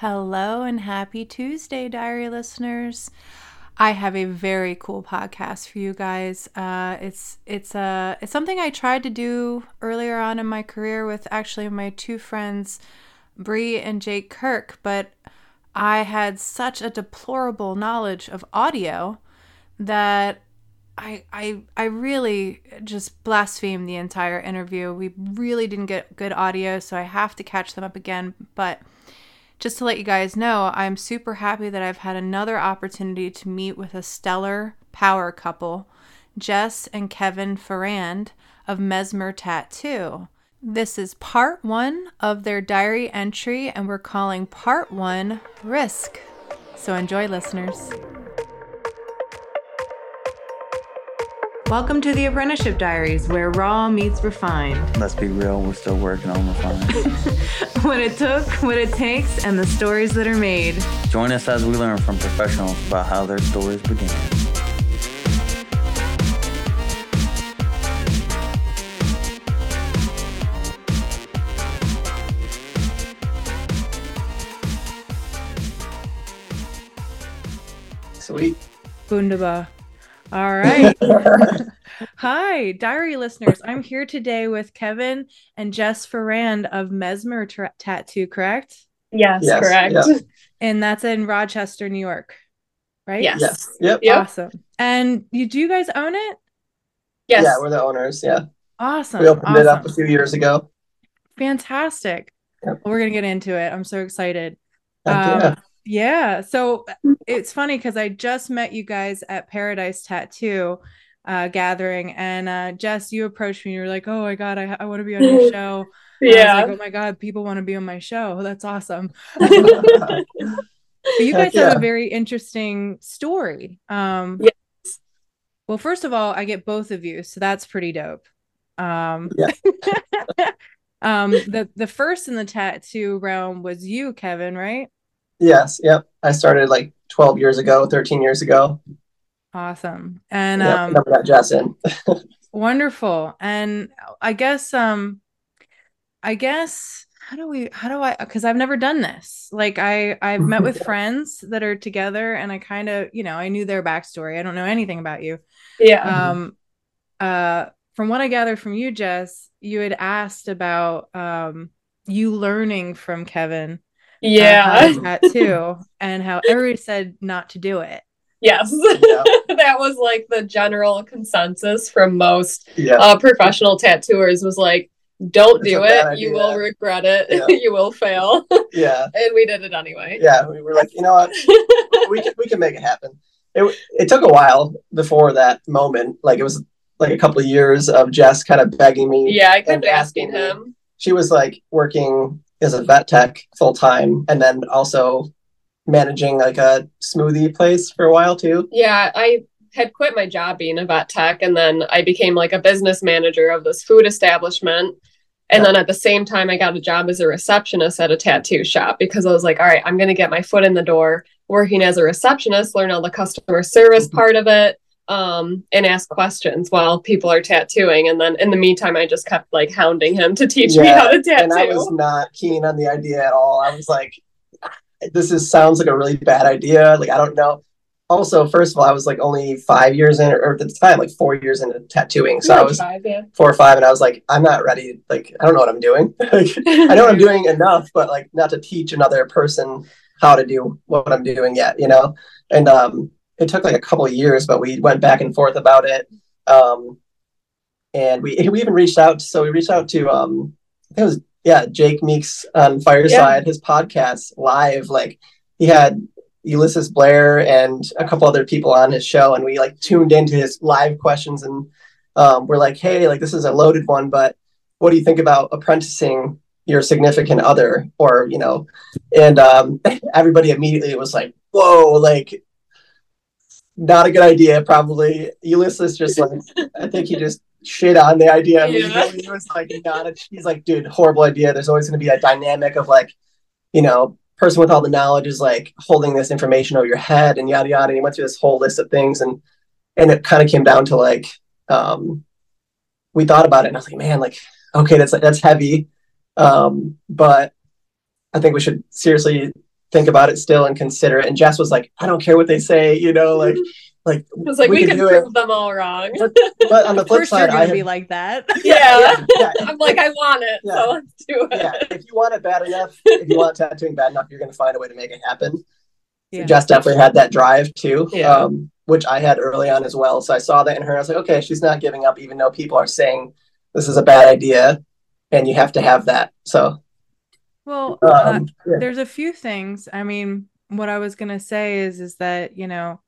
Hello and happy Tuesday, diary listeners. I have a very cool podcast for you guys. Uh, it's it's uh, it's something I tried to do earlier on in my career with actually my two friends, Bree and Jake Kirk, but I had such a deplorable knowledge of audio that I I I really just blasphemed the entire interview. We really didn't get good audio, so I have to catch them up again, but just to let you guys know, I'm super happy that I've had another opportunity to meet with a stellar power couple, Jess and Kevin Farrand of Mesmer Tattoo. This is part one of their diary entry, and we're calling part one Risk. So enjoy, listeners. Welcome to the Apprenticeship Diaries, where raw meets refined. Let's be real, we're still working on refined. what it took, what it takes, and the stories that are made. Join us as we learn from professionals about how their stories began. Sweet. Wunderbar. All right. Hi, diary listeners. I'm here today with Kevin and Jess Farrand of Mesmer Tra- Tattoo, correct? Yes, Yes, correct. yeah. And that's in Rochester, New York, right? Yes. Yes. Yep. Yep. Awesome. And you do you guys own it? Yes. Yeah, we're the owners. Yeah. Awesome. We opened it up a few years ago. Fantastic. Yep. Well, we're gonna get into it. I'm so excited. Um, yeah. Yeah. So it's funny because I just met you guys at Paradise Tattoo uh, gathering, and uh, Jess, you approached me. And You were like, "Oh my god, I, I want to be on your show." And I yeah. like, "Oh my god, people want to be on my show. That's awesome." But you guys have a very interesting story. Um, Yes. Well, first of all, I get both of you, so that's pretty dope. Um, um, the the first in the tattoo realm was you, Kevin, right? Yes. Yep. I started like 12 years ago, 13 years ago. Awesome. And Yep, um, never got Jess in. wonderful. And I guess um I guess how do we how do I because I've never done this. Like I I've met with friends that are together and I kind of, you know, I knew their backstory. I don't know anything about you. Yeah. Um uh from what I gathered from you, Jess, you had asked about um you learning from Kevin how yeah. to tattoo and how everybody said not to do it. yes. Yeah. that was like the general consensus from most Yeah. uh, professional tattooers was like, don't It's do it. You will regret it. Yeah. you will fail. yeah. and we did it anyway. Yeah. We were like, you know what? We can, we can make it happen. It, it took a while before that moment. Like it was like a couple of years of Jess kind of begging me. yeah, I kept And asking asking me. him. She was like working as a vet tech full time and then also managing like a smoothie place for a while too. Yeah, I had quit my job being a vet tech and then I became like a business manager of this food establishment. And Yeah. then at the same time, I got a job as a receptionist at a tattoo shop because I was like, all right, I'm going to get my foot in the door working as a receptionist, learn all the customer service Mhm. part of it, um, and ask questions while people are tattooing. And then in the meantime, I just kept like hounding him to teach me how to tattoo. and I was not keen on the idea at all. I was like, this is sounds like a really bad idea. Like I don't know. Also, first of all, I was like only five years in, or at the time, like four years into tattooing. So I was five, yeah. four or five, and I was like, I'm not ready. Like I don't know what I'm doing. Like, I know I'm doing enough, but like not to teach another person how to do what I'm doing yet, you know. And um, it took like a couple of years, but we went back and forth about it. Um, and we we even reached out. So we reached out to um, I think it was yeah, Jake Meeks on Fireside, his podcast live. Like he had Ulysses Blair and a couple other people on his show, and we like tuned into his live questions, and um, we're like, hey, like this is a loaded one, but what do you think about apprenticing your significant other, or you know? And um, everybody immediately was like, whoa, like not a good idea, probably. Ulysses just like, I think he just shit on the idea. Yeah. He was like, not a, he's like, dude, horrible idea. There's always going to be a dynamic of like, you know, person with all the knowledge is like holding this information over your head and yada yada. And he went through this whole list of things, and and it kind of came down to like, um, we thought about it, and I was like, man, like, okay, that's like that's heavy, um, but I think we should seriously think about it still and consider it. And Jess was like, I don't care what they say, you know, like like It was like we, can can prove it. them all wrong. But on the flip side, I have, be like that. yeah. yeah, I'm like, I want it, Yeah. so let's do it. yeah. If you want it bad enough, if you want tattooing bad enough, you're going to find a way to make it happen. Yeah. Jess definitely had that drive too, Yeah. um, which I had early on as well. So I saw that in her. I was like, okay, she's not giving up, even though people are saying this is a bad idea, and you have to have that. So Well, uh, um, yeah. there's a few things. I mean, what I was gonna say is is that you know,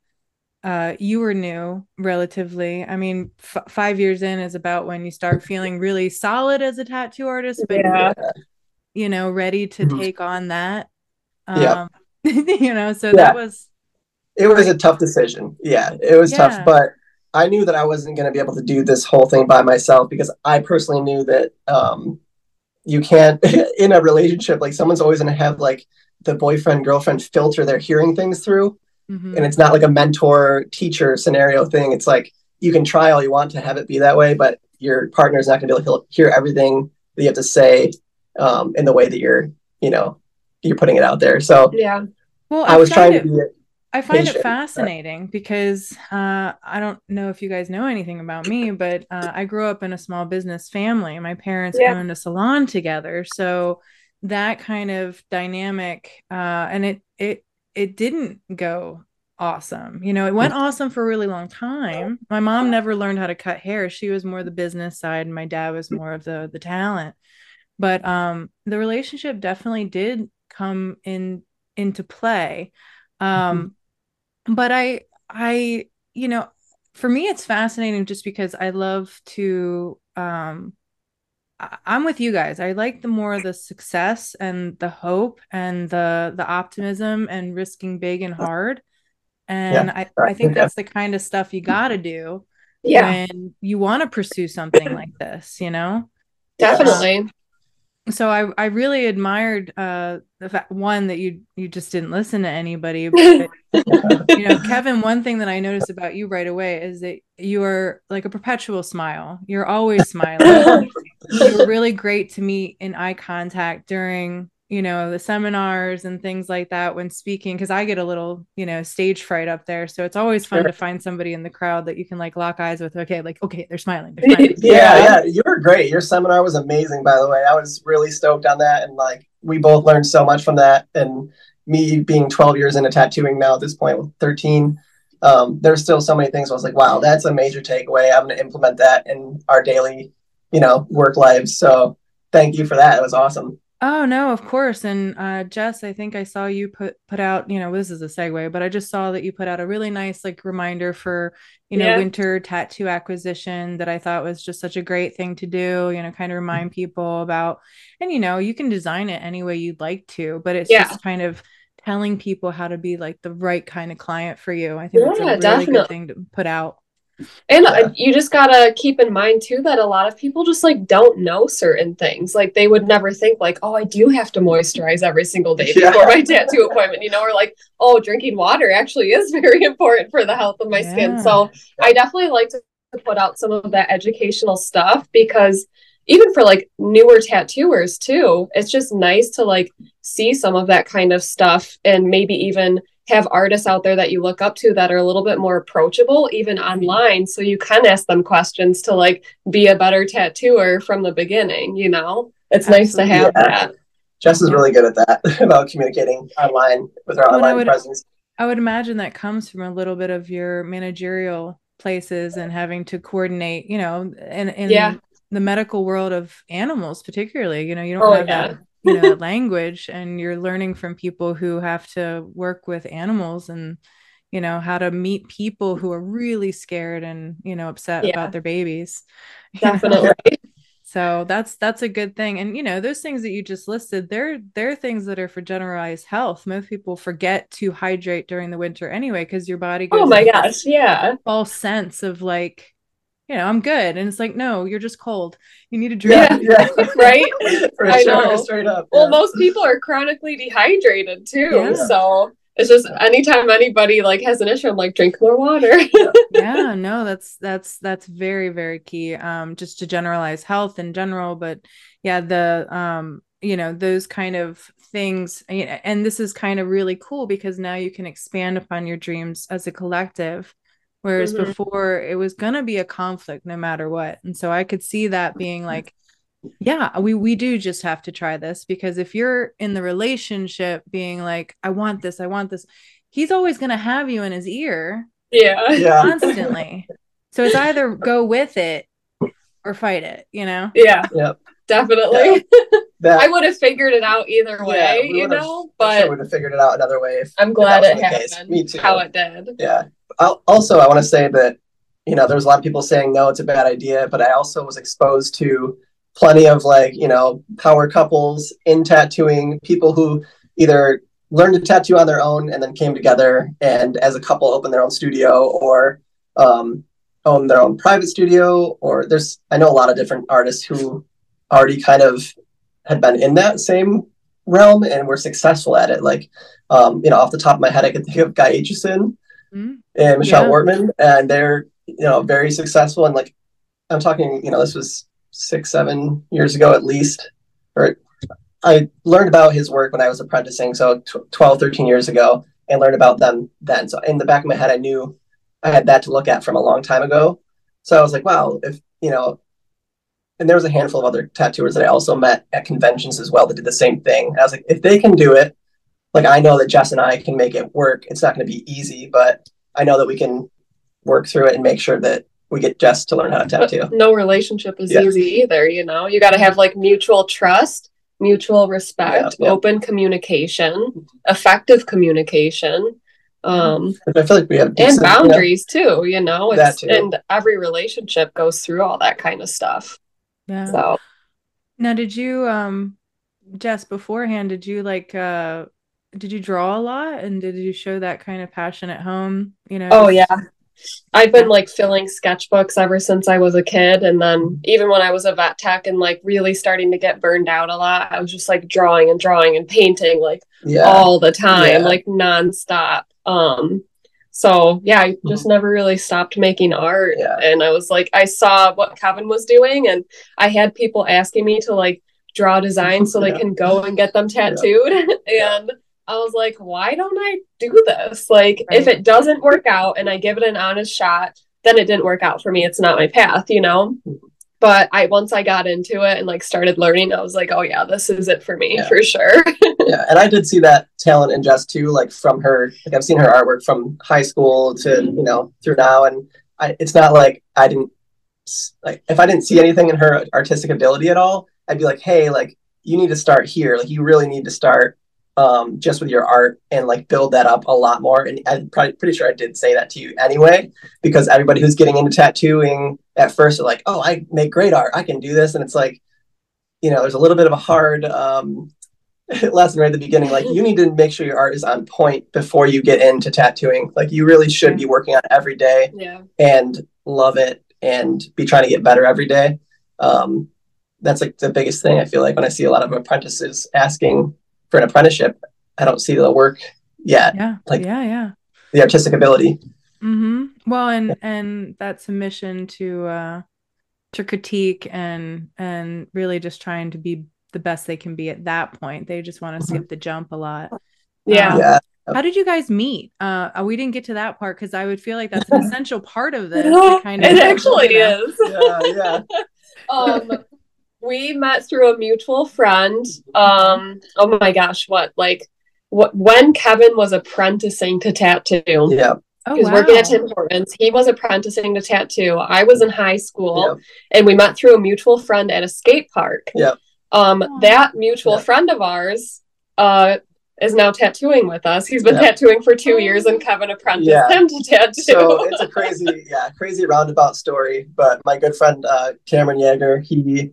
uh, you were new relatively. I mean, f- five years in is about when you start feeling really solid as a tattoo artist, but Yeah. you know, ready to Mhm. take on that. Yeah. Um, you know, so Yeah. that was it was a tough decision. Yeah, it was Yeah. tough, but I knew that I wasn't going to be able to do this whole thing by myself because I personally knew that um, you can't in a relationship like someone's always going to have like the boyfriend girlfriend filter they're hearing things through, mhm. and it's not like a mentor teacher scenario thing. It's like you can try all you want to have it be that way, but your partner's not going to be able to hear everything that you have to say um, in the way that you're, you know, you're putting it out there. So Yeah. well, I was trying it- to be I find it fascinating because uh, I don't know if you guys know anything about me, but uh, I grew up in a small business family. My parents Yeah. owned a salon together, so that kind of dynamic, uh, and it it it didn't go awesome. You know, it went awesome for a really long time. My mom never learned how to cut hair; she was more the business side, and my dad was more of the the talent. But um, the relationship definitely did come in into play. Um, but I I you know for me it's fascinating just because I love to um I- I'm with you guys. I like the more the success and the hope and the the optimism and risking big and hard. And I, I think that's the kind of stuff you got to do Yeah. when you want to pursue something like this, you know? Definitely. So I I really admired uh the fact one that you you just didn't listen to anybody but you know kevin one thing that i noticed about you right away is that you are like a perpetual smile. You're always smiling. You were really great to meet in eye contact during you know the seminars and things like that when speaking because i get a little you know stage fright up there so it's always fun Sure. to find somebody in the crowd that you can like lock eyes with okay like okay they're smiling, they're smiling. yeah, Yeah. yeah, you were great. Your seminar was amazing, by the way. I was really stoked on that, and like we both learned so much from that. And me being 12 years into tattooing now at this point with 13, um, there's still so many things. I was like, wow, that's a major takeaway. I'm going to implement that in our daily, you know, work lives. So thank you for that. It was awesome. Oh no, of course. And uh Jess, I think I saw you put put out, you know, this is a segue, but I just saw that you put out a really nice like reminder for, you know, Yeah. winter tattoo acquisition that I thought was just such a great thing to do, you know, kind of remind people about and you know, you can design it any way you'd like to, but it's Yeah. just kind of telling people how to be like the right kind of client for you. I think that's a really definitely. good thing to put out. And Yeah. you just gotta keep in mind too that a lot of people just like don't know certain things. Like they would never think like, oh, I do have to moisturize every single day Yeah. before my tattoo appointment. You know, or like, oh, drinking water actually is very important for the health of my skin. So I definitely like to put out some of that educational stuff because even for like newer tattooers too, it's just nice to like see some of that kind of stuff and maybe even have artists out there that you look up to that are a little bit more approachable even mm-hmm. online so you can ask them questions to like be a better tattooer from the beginning you know it's nice to have Absolutely. that Jess is really good at that about communicating online with our Well, and I online would- presence. I would imagine that comes from a little bit of your managerial places and having to coordinate, you know, in in Yeah. the medical world of animals, particularly. You know, you don't Oh, have yeah. that, you know, language, and you're learning from people who have to work with animals and you know how to meet people who are really scared and you know upset Yeah. about their babies. you know? definitely So that's that's a good thing. And you know, those things that you just listed, they're they're things that are for generalized health. Most people forget to hydrate during the winter anyway, because your body oh goes oh my gosh yeah false sense of like, you know, I'm good. And it's like, no, you're just cold. You need to drink. Yeah, yeah. right For I sure, know. straight up. well most people are chronically dehydrated too Yeah. so it's just anytime anybody like has an issue i'm like drink more water yeah, no, that's that's that's very, very key. Um, just to generalize health in general, but yeah, the um, you know, those kind of things and this is kind of really cool because now you can expand upon your dreams as a collective whereas Mhm. before it was going to be a conflict no matter what and so i could see that being like yeah we we do just have to try this because if you're in the relationship being like i want this i want this he's always going to have you in his ear Yeah. Yeah. constantly so it's either go with it or fight it you know Yeah. Yep. Definitely. That, I would have figured it out either way, we you would've- know, I'm but sure would have figured it out another way if I'm glad it was the case. happened Me too. how it did. Yeah. I'll, also, I want to say that, you know, there's a lot of people saying, no, it's a bad idea. But I also was exposed to plenty of like, you know, power couples in tattooing, people who either learned to tattoo on their own and then came together and as a couple opened their own studio or um, own their own private studio. Or there's, I know a lot of different artists who already kind of had been in that same realm and were successful at it. Like, um, you know, off the top of my head, I could think of Guy Aitchison Mhm. and Michele Yeah. Wortman, and they're you know very successful. And like I'm talking, you know, this was six, seven years ago at least. Or I learned about his work when I was apprenticing, so tw- 12, 13 years ago, and learned about them then. So in the back of my head, I knew I had that to look at from a long time ago. So I was like, wow, if you know. And there was a handful of other tattooers that I also met at conventions as well that did the same thing. And I was like, if they can do it, like I know that Jess and I can make it work. It's not going to be easy, but I know that we can work through it and make sure that we get Jess to learn how to But tattoo. no relationship is Yeah. easy either, you know. You got to have like mutual trust, mutual respect, Yeah, yeah. open communication, effective communication, um, I feel like we have and decent, you know, boundaries too, you know. That It's, too. And every relationship goes through all that kind of stuff. yeah So, Now, did you, um, Jess, beforehand, did you like, uh, did you draw a lot and did you show that kind of passion at home? You know? oh yeah. I've been like filling sketchbooks ever since I was a kid. And then even when I was a vet tech and like really starting to get burned out a lot, I was just like drawing and drawing and painting like yeah, all the time, Yeah. like nonstop. Um, so yeah, I just never really stopped making art. Yeah. And I was like, I saw what Kevin was doing, and I had people asking me to like draw designs so they can go and get them tattooed. and I was like, why don't I do this? Like, if it doesn't work out and I give it an honest shot, then it didn't work out for me. It's not my path, you know? Hmm. But I once I got into it and like started learning, I was like, oh yeah, this is it for me Yeah. for sure. yeah. And I did see that talent in Jess too, like from her. Like I've seen her artwork from high school to you know through now, and I, it's not like I didn't like if I didn't see anything in her artistic ability at all, I'd be like, hey, like you need to start here. Like you really need to start um, just with your art and like build that up a lot more. And I'm probably pretty sure I did say that to you anyway, because everybody who's getting into tattooing at first are like, oh, I make great art. I can do this. And it's like, you know, there's a little bit of a hard um, lesson right at the beginning. Like you need to make sure your art is on point before you get into tattooing. Like you really should be working on it every day yeah. and love it and be trying to get better every day. Um, that's like the biggest thing I feel like when I see a lot of apprentices asking for an apprenticeship, I don't see the work yet, Yeah. Like- yeah. Yeah. the artistic ability. hmm Well, and and that submission to uh to critique and and really just trying to be the best they can be at that point. They just want to skip the jump a lot. Yeah. Um, Yeah. How did you guys meet? Uh, we didn't get to that part because I would feel like that's an essential part of this. to kind of it actually you know. is. Yeah. Yeah. um we met through a mutual friend um oh my gosh what like what when kevin was apprenticing to tattoo Yeah. Oh he was wow. working at tim hortons he was apprenticing to tattoo i was in high school Yeah. and we met through a mutual friend at a skate park Yeah. um Aw. that mutual Yeah. friend of ours uh is now tattooing with us he's been Yeah. tattooing for two years and kevin apprenticed Yeah. him to tattoo So it's a crazy, yeah, crazy roundabout story. But my good friend uh, Cameron Yeager, he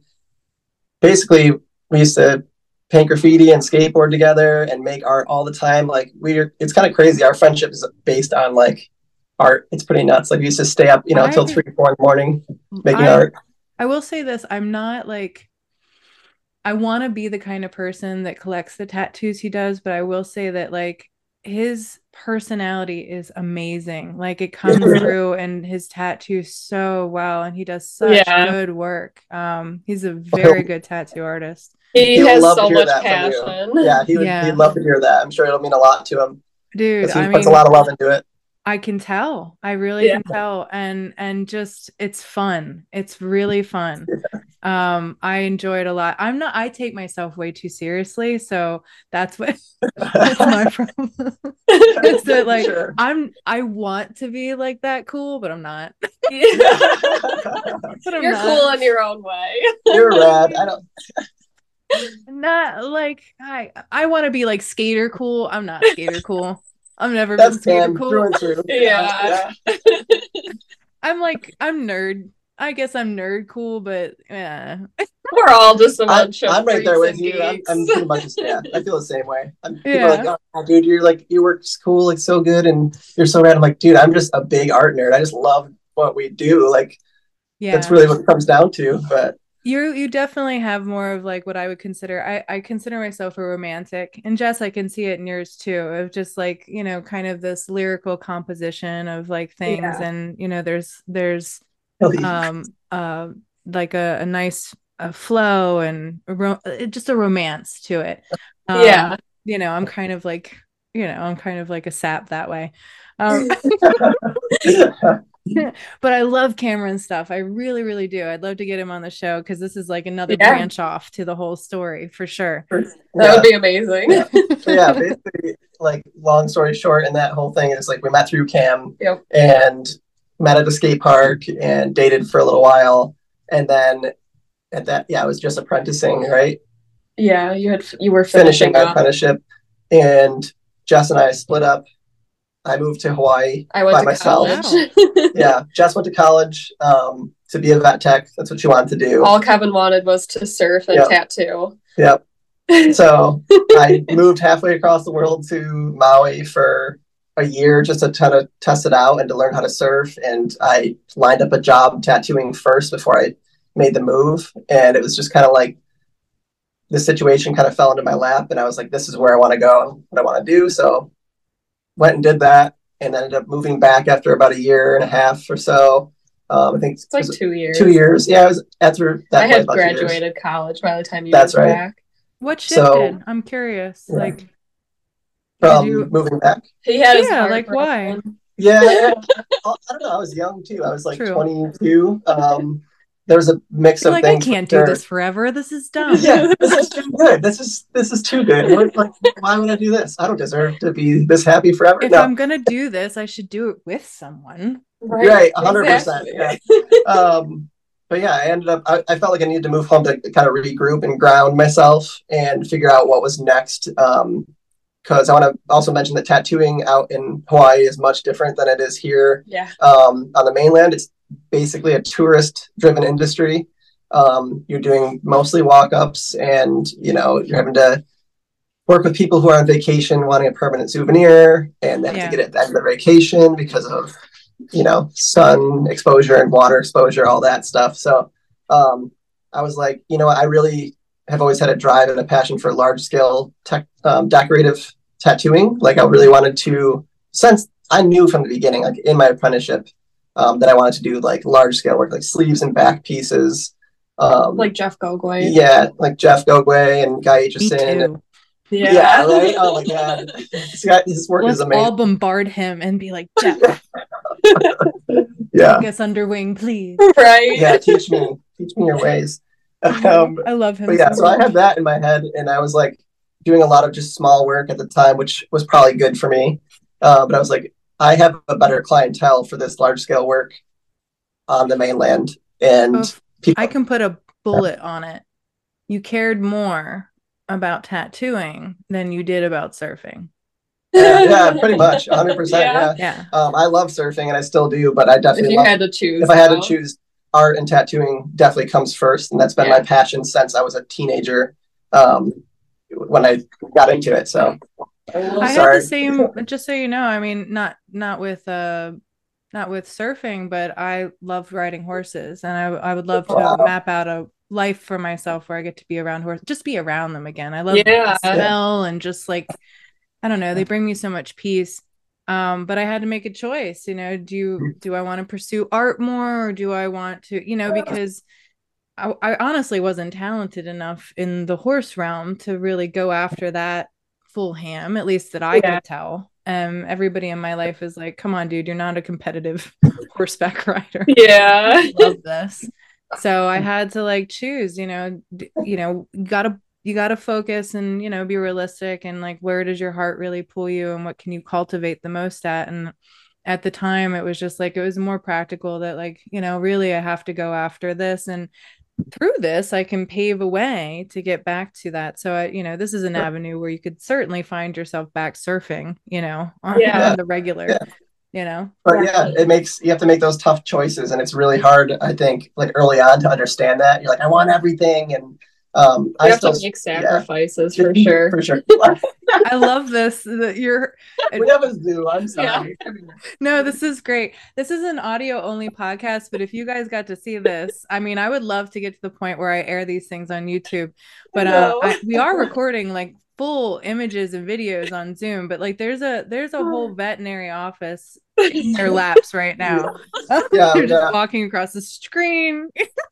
basically we used to paint graffiti and skateboard together and make art all the time. Like we're, it's kind of crazy. Our friendship is based on like art. It's pretty nuts. Like we used to stay up, you know, until three, four in the morning making I- art. I will say this I'm not like, I want to be the kind of person that collects the tattoos he does, but I will say that like his personality is amazing. Like it comes through and his tattoos so well, and he does such Yeah. good work. Um, he's a very good tattoo artist. He, He would has love to so hear much that passion. Yeah, he would. Yeah. He'd love to hear that. I'm sure it'll mean a lot to him Dude, he I puts mean, a lot of love into it. I can tell. I really Yeah. can tell. And and just it's fun. It's really fun. Um, I enjoy it a lot. I'm not I take myself way too seriously, so that's what that's my problem. It's that like Sure. I'm I want to be like that cool, but I'm not. But I'm You're not. cool in your own way. You're rad. I don't. Not like I I want to be like skater cool. I'm not skater cool. I'm never That's been skater Pam cool. through and through. Yeah. I'm like I'm nerd. I guess I'm nerd cool, but yeah. We're all just a I'm, bunch of I'm right there with you. I'm. I'm pretty much just, yeah. I feel the same way. I'm, people Yeah. are like, oh, dude, you're like you work cool, like so good, and you're so rad. I'm like, dude, I'm just a big art nerd. I just love what we do. Like Yeah. that's really what it comes down to. But You you definitely have more of like what I would consider I I consider myself a romantic. And Jess, I can see it in yours too, of just like, you know, kind of this lyrical composition of like things Yeah. and you know, there's there's um uh like a, a nice uh flow and a ro- uh, just a romance to it. Um, Yeah. You know, I'm kind of like, you know, I'm kind of like a sap that way. Um but I love Cameron stuff. I really, really do. I'd love to get him on the show because this is like another Yeah. branch off to the whole story for sure. That yeah. would be amazing. Yeah. Yeah, basically, like long story short, and that whole thing is like we met through Cam Yep. and met at the skate park and dated for a little while, and then at that, yeah, I was just apprenticing, right? Yeah, you had you were finishing finishing my up. apprenticeship, and Jess and I split up. I moved to Hawaii I went by to myself. college. Yeah, Jess went to college um, to be a vet tech. That's what she wanted to do. All Kevin wanted was to surf and Yep. tattoo. Yep. So I moved halfway across the world to Maui for a year just to kind of test it out and to learn how to surf. And I lined up a job tattooing first before I made the move. And it was just kind of like the situation kind of fell into my lap. And I was like, this is where I want to go and what I want to do. So went and did that and ended up moving back after about a year and a half or so. Um, I think It's like it was two years. two years. Yeah, I was after that. I had about years. graduated college by the time you That's moved right. back. What So- shifted? I'm curious. Yeah. Like, from you- moving back. He had Yeah, like, why? Yeah, yeah. I don't know. I was young too. I was like True. 22. Um, there was a mix you're of like, I can't do this forever. This is dumb. Yeah, this is too good. This is this is too good. Like, why would I do this? I don't deserve to be this happy forever. If no, I'm gonna do this, I should do it with someone. right, 100. exactly. percent Yeah. Um, but yeah, I ended up. I, I felt like I needed to move home to kind of regroup and ground myself and figure out what was next. Um, because I want to also mention that tattooing out in Hawaii is much different than it is here Yeah. um, on the mainland. It's basically a tourist driven industry. Um, you're doing mostly walk ups and you know you're having to work with people who are on vacation wanting a permanent souvenir and they have Yeah. to get it at the end of their vacation because of you know sun exposure and water exposure all that stuff so um, i was like you know i really have always had a drive and a passion for large scale tech, um, decorative tattooing like i really wanted to since i knew from the beginning like in my apprenticeship um, that i wanted to do like large scale work like sleeves and back pieces um, Like Jeff Gogue. yeah like jeff gogue and guy Me Aitchison. too. yeah. right oh my god this guy his work Let's is amazing all bombard him and be like, Jeff, yeah take us under wing, please. Right. yeah teach me teach me your ways um, I love him. but yeah so so i had that in my head and i was like doing a lot of just small work at the time which was probably good for me uh, but i was like i have a better clientele for this large scale work on the mainland and Oh, people I can put a bullet on it. You cared more about tattooing than you did about surfing. yeah, yeah pretty much 100% Yeah. yeah, Yeah. Um, i love surfing and i still do but i If definitely you love, had to choose. if i had to choose art and tattooing definitely comes first and that's been Yeah. my passion since i was a teenager um, when i got into it so I had the same just so you know, I mean not not with uh not with surfing, but I love riding horses and I I would love to Wow. map out a life for myself where I get to be around horses, just be around them again. I love Yeah. the smell and just like I don't know, they bring me so much peace. Um, but I had to make a choice, you know, do you do I want to pursue art more or do I want to, you know, because I, I honestly wasn't talented enough in the horse realm to really go after that full ham, at least that I Yeah. could tell. Um, everybody in my life is like, "Come on, dude, you're not a competitive horseback rider." Yeah. love this. So I had to like choose, you know, d- you know, gotta you gotta focus and you know be realistic and like where does your heart really pull you and what can you cultivate the most at and at the time it was just like it was more practical that like you know really I have to go after this and through this I can pave a way to get back to that. So I, you know, this is an avenue where you could certainly find yourself back surfing, you know, on, Yeah. on the regular, Yeah. you know. But yeah, it makes you have to make those tough choices, and it's really hard. I think like early on to understand that you're like, I want everything, and um, You I have still to make sacrifices for sure. for sure. I love this that you're we have a zoo. I'm sorry. No, this is great. This is an audio only podcast, but if you guys got to see this, I mean, I would love to get to the point where I air these things on YouTube. But uh. I, we are recording like full images and videos on Zoom. But like, there's a there's a whole veterinary office in their laps right now. Yeah, They're just yeah. walking across the screen.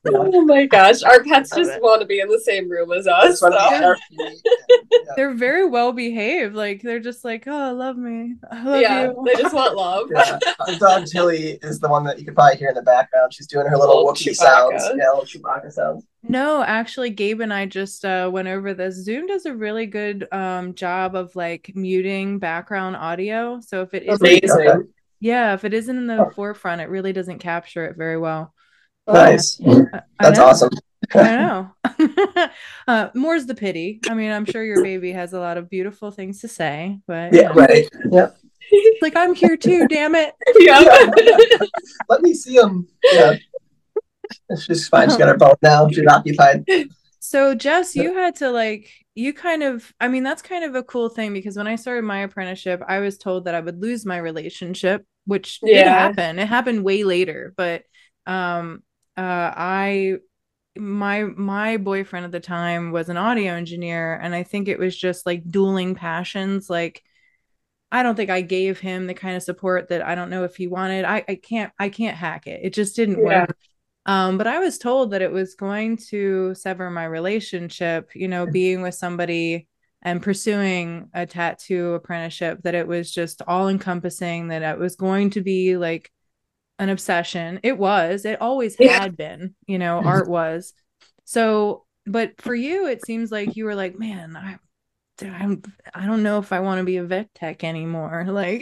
Oh my gosh, our pets just it. want to be in the same room as us. Just wanna be. They're very well behaved. Like they're just like, oh, I love me. I love Yeah, you. they just want love. Yeah, our dog Tilly is the one that you can probably hear in the background. She's doing her little Little Wookiee Chewbacca. sounds. Yeah, little Chewbacca sounds. No, actually, Gabe and I just uh, went over this. Zoom does a really good um, job of like muting background audio. So if it isn't, Amazing. Okay. yeah, if it isn't in the forefront, it really doesn't capture it very well. Nice. I- I That's know. awesome. I know. uh, more's the pity. I mean, I'm sure your baby has a lot of beautiful things to say, but Yeah, right. Yeah. like I'm here too. Damn it. Yeah. Let me see him. Yeah. She's fine. She's got her phone now. She's occupied. So Jess, you had to like you kind of I mean that's kind of a cool thing because when I started my apprenticeship, I was told that I would lose my relationship, which did happen. It happened way later, but um uh I my my boyfriend at the time was an audio engineer and I think it was just like dueling passions like I don't think I gave him the kind of support that I don't know if he wanted. I I can't I can't hack it. It just didn't Yeah. work. Um, but I was told that it was going to sever my relationship, you know, being with somebody and pursuing a tattoo apprenticeship, that it was just all encompassing, that it was going to be like an obsession. It was, it always Yeah. had been, you know, mm-hmm. art was. So, but for you, it seems like you were like, man, I, I'm, I don't know if I want to be a vet tech anymore. Like,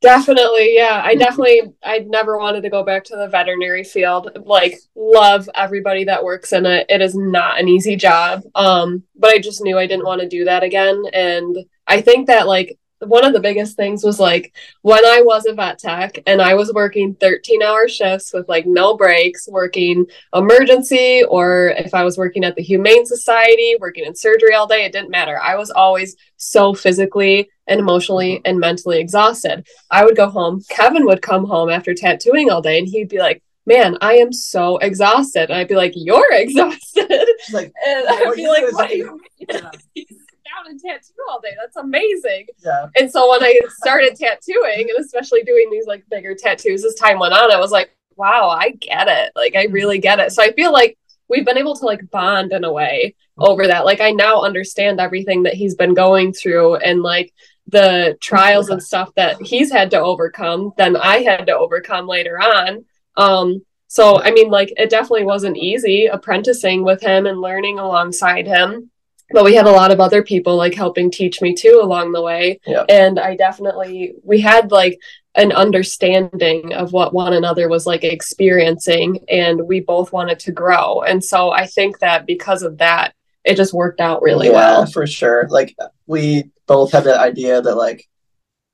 Definitely, yeah. I definitely I never wanted to go back to the veterinary field. Like love everybody that works in it. It is not an easy job. Um, but I just knew I didn't want to do that again. And I think that like one of the biggest things was like when I was a vet tech and I was working 13 hour shifts with like no breaks, working emergency, or if I was working at the Humane Society, working in surgery all day, it didn't matter. I was always so physically and emotionally and mentally exhausted. I would go home. Kevin would come home after tattooing all day and he'd be like, Man, I am so exhausted. And I'd be like, You're exhausted. Like, And I'd be like, What do you mean? Yeah. You sit down and tattoo all day. That's amazing. yeah. And so when I started tattooing and especially doing these like bigger tattoos as time went on, I was like, wow, I get it. Like I really get it. So I feel like we've been able to like bond in a way over that. Like I now understand everything that he's been going through and like the trials and stuff that he's had to overcome than I had to overcome later on. Um so I mean like it definitely wasn't easy apprenticing with him and learning alongside him. But we had a lot of other people like helping teach me too along the way. Yeah. And I definitely we had like an understanding of what one another was like experiencing and we both wanted to grow. And so I think that because of that it just worked out really yeah, well. for sure. Like we both have that idea that like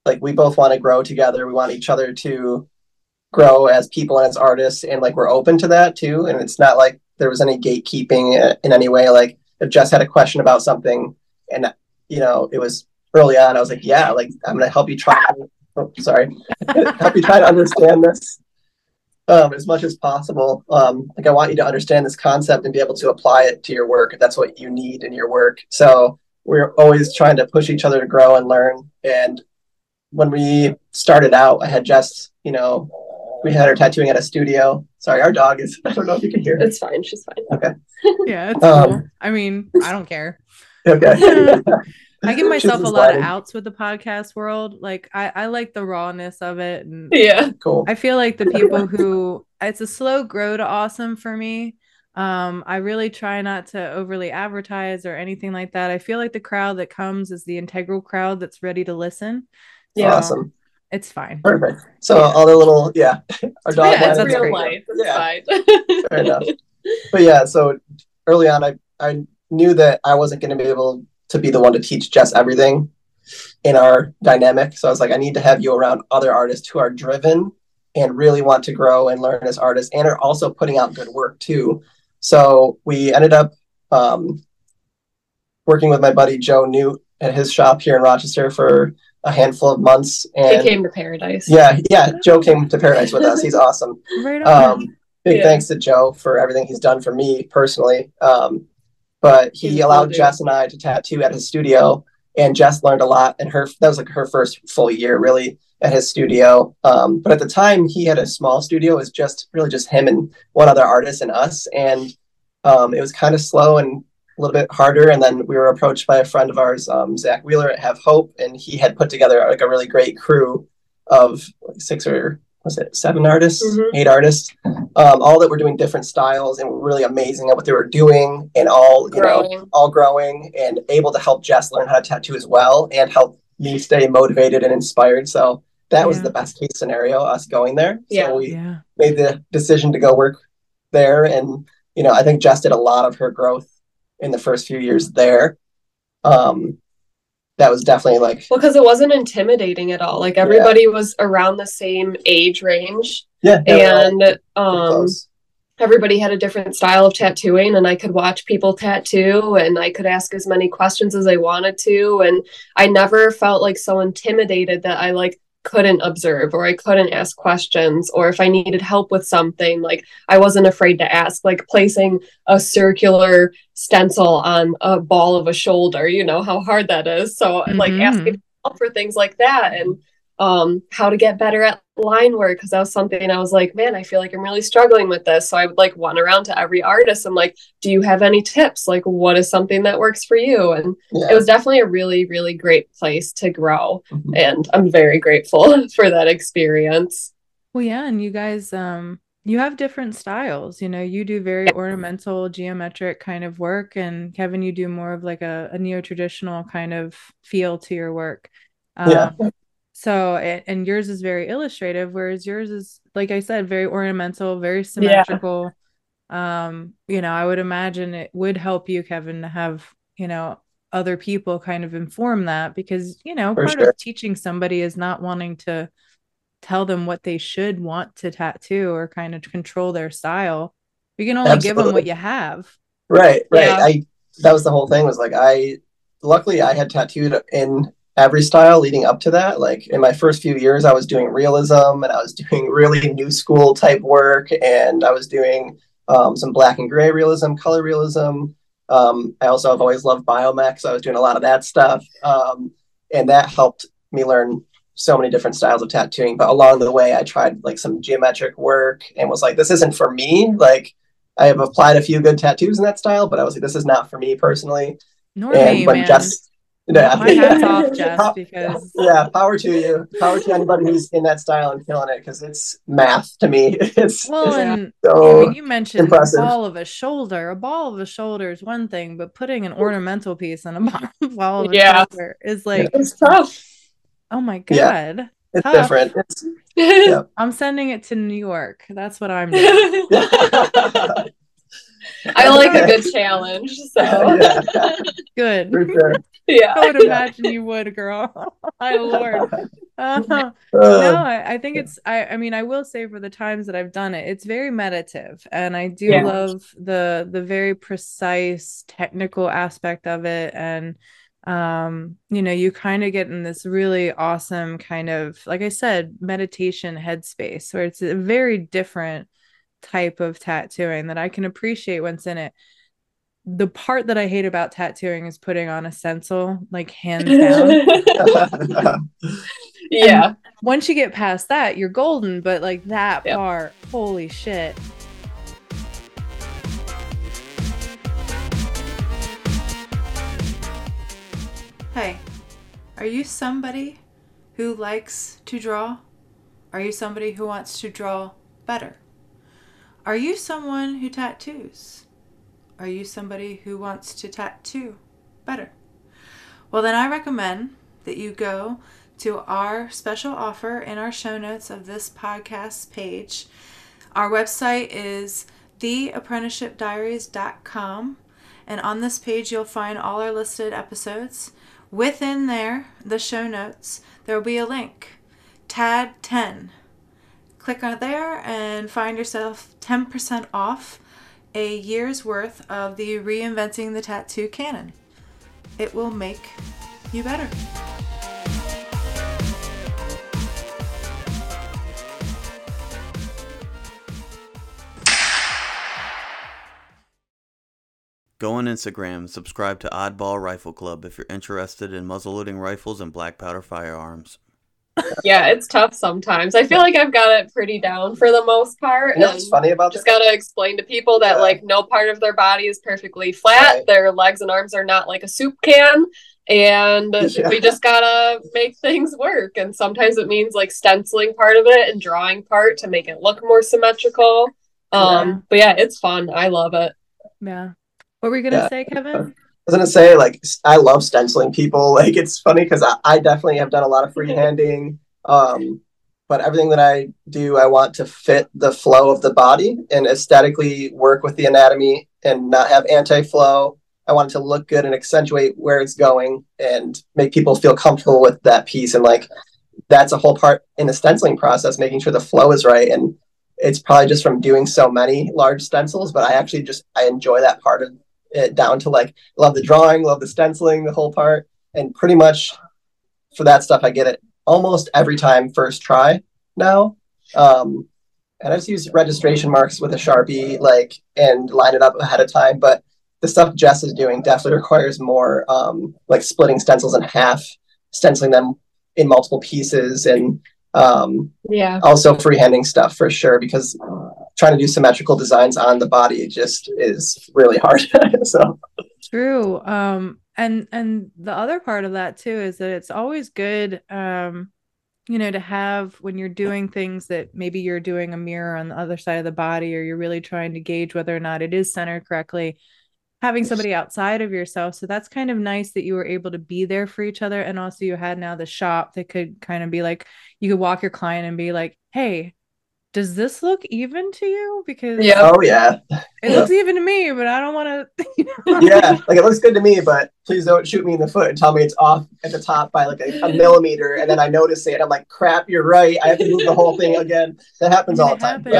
like we both want to grow together. We want each other to grow as people and as artists and like we're open to that too. And it's not like there was any gatekeeping uh, in any way. Like Jess had a question about something and you know, it was early on, I was like, Yeah, like I'm gonna help you try oh, sorry. help you try to understand this um, as much as possible. Um, like I want you to understand this concept and be able to apply it to your work if that's what you need in your work. So we're always trying to push each other to grow and learn. And when we started out, I had just, you know, we had her tattooing at a studio. Sorry, our dog is. I don't know if you can hear it. It's fine. She's fine. Okay. Yeah, it's Um, cool. I mean, I don't care. Okay. I give myself a lot of outs with the podcast world. Like I, I like the rawness of it and Yeah. Cool. I feel like the people who it's a slow grow to awesome for me. Um, I really try not to overly advertise or anything like that. I feel like the crowd that comes is the integral crowd that's ready to listen. Yeah. Awesome. It's fine. Perfect. So all the little yeah, our dog. Yeah, wanted that's real great. life. It's Yeah. fine. Fair enough. But yeah, so early on, I I knew that I wasn't going to be able to be the one to teach Jess everything in our dynamic. So I was like, I need to have you around other artists who are driven and really want to grow and learn as artists and are also putting out good work too. So we ended up um, working with my buddy Joe Newt at his shop here in Rochester for a handful of months. And He came to paradise. yeah, yeah, Joe came to Paradise with us. He's awesome. Right on. Um, big Yeah. thanks to Joe for everything he's done for me personally. Um, but he He's allowed cool. Jess and I to tattoo at his studio, and Jess learned a lot. And her that was like her first full year really at his studio. Um, but at the time, he had a small studio. It was just really just him and one other artist and us, and um, it was kind of slow and a little bit harder. And then we were approached by a friend of ours, um, Zach Wheeler at Have Hope, and he had put together like a really great crew of like six or was it seven artists, Mhm. eight artists, um, all that were doing different styles and were really amazing at what they were doing, and all you know all growing and able to help Jess learn how to tattoo as well and help me stay motivated and inspired. So that was the best case scenario, us going there. Yeah. So we yeah. made the decision to go work there. And, you know, I think Jess did a lot of her growth in the first few years there. Um, that was definitely like, Well, because it wasn't intimidating at all. Like everybody was around the same age range, yeah, they were all and um, everybody had a different style of tattooing, and I could watch people tattoo, and I could ask as many questions as I wanted to, and I never felt like so intimidated that I like couldn't observe or I couldn't ask questions or if I needed help with something like I wasn't afraid to ask like placing a circular stencil on a ball of a shoulder you know how hard that is so like Mhm. asking for things like that and um how to get better at line work because that was something I was like man I feel like I'm really struggling with this so I would like run around to every artist and like do you have any tips like what is something that works for you and Yeah. it was definitely a really really great place to grow Mhm. and i'm very grateful for that experience Well, yeah, and you guys, um, you have different styles. You know, you do very ornamental, geometric kind of work, and Kevin, you do more of like a, a neo-traditional kind of feel to your work. Yeah. So, and yours is very illustrative, whereas yours is, like I said, very ornamental, very symmetrical. Um, you know, I would imagine it would help you, Kevin, to have, you know, other people kind of inform that because, you know, For part sure. of teaching somebody is not wanting to tell them what they should want to tattoo or kind of control their style. You can only give them what you have. Right, right. Yeah. I that was the whole thing was like I luckily I had tattooed in every style leading up to that. Like in my first few years I was doing realism and I was doing really new school type work and I was doing um, some black and gray realism, color realism. Um, I also have always loved biomech, so I was doing a lot of that stuff. Um, and that helped me learn so many different styles of tattooing. But along the way I tried like some geometric work and was like, this isn't for me. Like I have applied a few good tattoos in that style, but I was like, this is not for me personally. Nor and me, when man. Jess, yeah, My hat's off, Jess, because yeah, power to you, power to anybody who's in that style and killing it because it's math to me. It's, well, it's and so I mean, you mentioned impressive. a ball of a shoulder. A ball of a shoulder is one thing, but putting an ornamental piece on a ball of a Yeah. shoulder is like, it's tough oh my god. Yeah. god. it's tough. different. It's, Yeah. I'm sending it to New York. That's what I'm doing. i like a good challenge so Yeah. Good. for sure. yeah I would imagine you would, girl. My lord. Uh-huh. no, Uh, I, I think it's I I mean I will say for the times that I've done it, it's very meditative and I do Yeah. love the the very precise technical aspect of it and um you know you kind of get in this really awesome kind of like I said meditation headspace where it's a very different type of tattooing that I can appreciate once in it. The part that I hate about tattooing is putting on a stencil like hands down. yeah once you get past that, you're golden. But like that Yep. part, holy shit. Hey, are you somebody who likes to draw? Are you somebody who wants to draw better? Are you someone who tattoos? Are you somebody who wants to tattoo better? Well, then I recommend that you go to our special offer in our show notes of this podcast page. Our website is theapprenticeshipdiaries.com, and on this page, you'll find all our listed episodes. Within there, the show notes, there will be a link TAD 10. Click on there and find yourself 10% off a year's worth of the Reinventing the Tattoo Canon. It will make you better. Go on Instagram, subscribe to Oddball Rifle Club if you're interested in muzzleloading rifles and black powder firearms. Yeah, it's tough sometimes. I feel like I've got it pretty down for the most part. You know what's funny about just this? gotta explain to people that Yeah. like no part of their body is perfectly flat. Right. Their legs and arms are not like a soup can. And Yeah. we just gotta make things work. And sometimes it means like stenciling part of it and drawing part to make it look more symmetrical. Um, Yeah. but yeah, it's fun. I love it. Yeah. What were you going to Yeah. say, Kevin? I was gonna say like I love stenciling people. Like it's funny because I, I definitely have done a lot of freehanding. Um, but everything that I do, I want to fit the flow of the body and aesthetically work with the anatomy and not have anti-flow. I want it to look good and accentuate where it's going and make people feel comfortable with that piece. And like that's a whole part in the stenciling process, making sure the flow is right. And it's probably just from doing so many large stencils, but I actually just I enjoy that part of it down to like love the drawing, love the stenciling, the whole part, and pretty much for that stuff I get it almost every time first try now. Um, and I just use registration marks with a sharpie, like and line it up ahead of time. But the stuff Jess is doing definitely requires more, um, like splitting stencils in half, stenciling them in multiple pieces, and um, Yeah. also freehanding stuff for sure because trying to do symmetrical designs on the body just is really hard. so True. Um and and the other part of that too is that it's always good um you know to have when you're doing things that maybe you're doing a mirror on the other side of the body or you're really trying to gauge whether or not it is centered correctly having somebody outside of yourself so that's kind of nice that you were able to be there for each other and also you had now the shop that could kind of be like you could walk your client and be like hey does this look even to you because Yeah. oh yeah, it looks even to me but i don't want to yeah, like it looks good to me, but please don't shoot me in the foot and tell me it's off at the top by like a, a millimeter, and then I notice it. I'm like, crap, you're right. I have to move the whole thing again. That happens all the time. It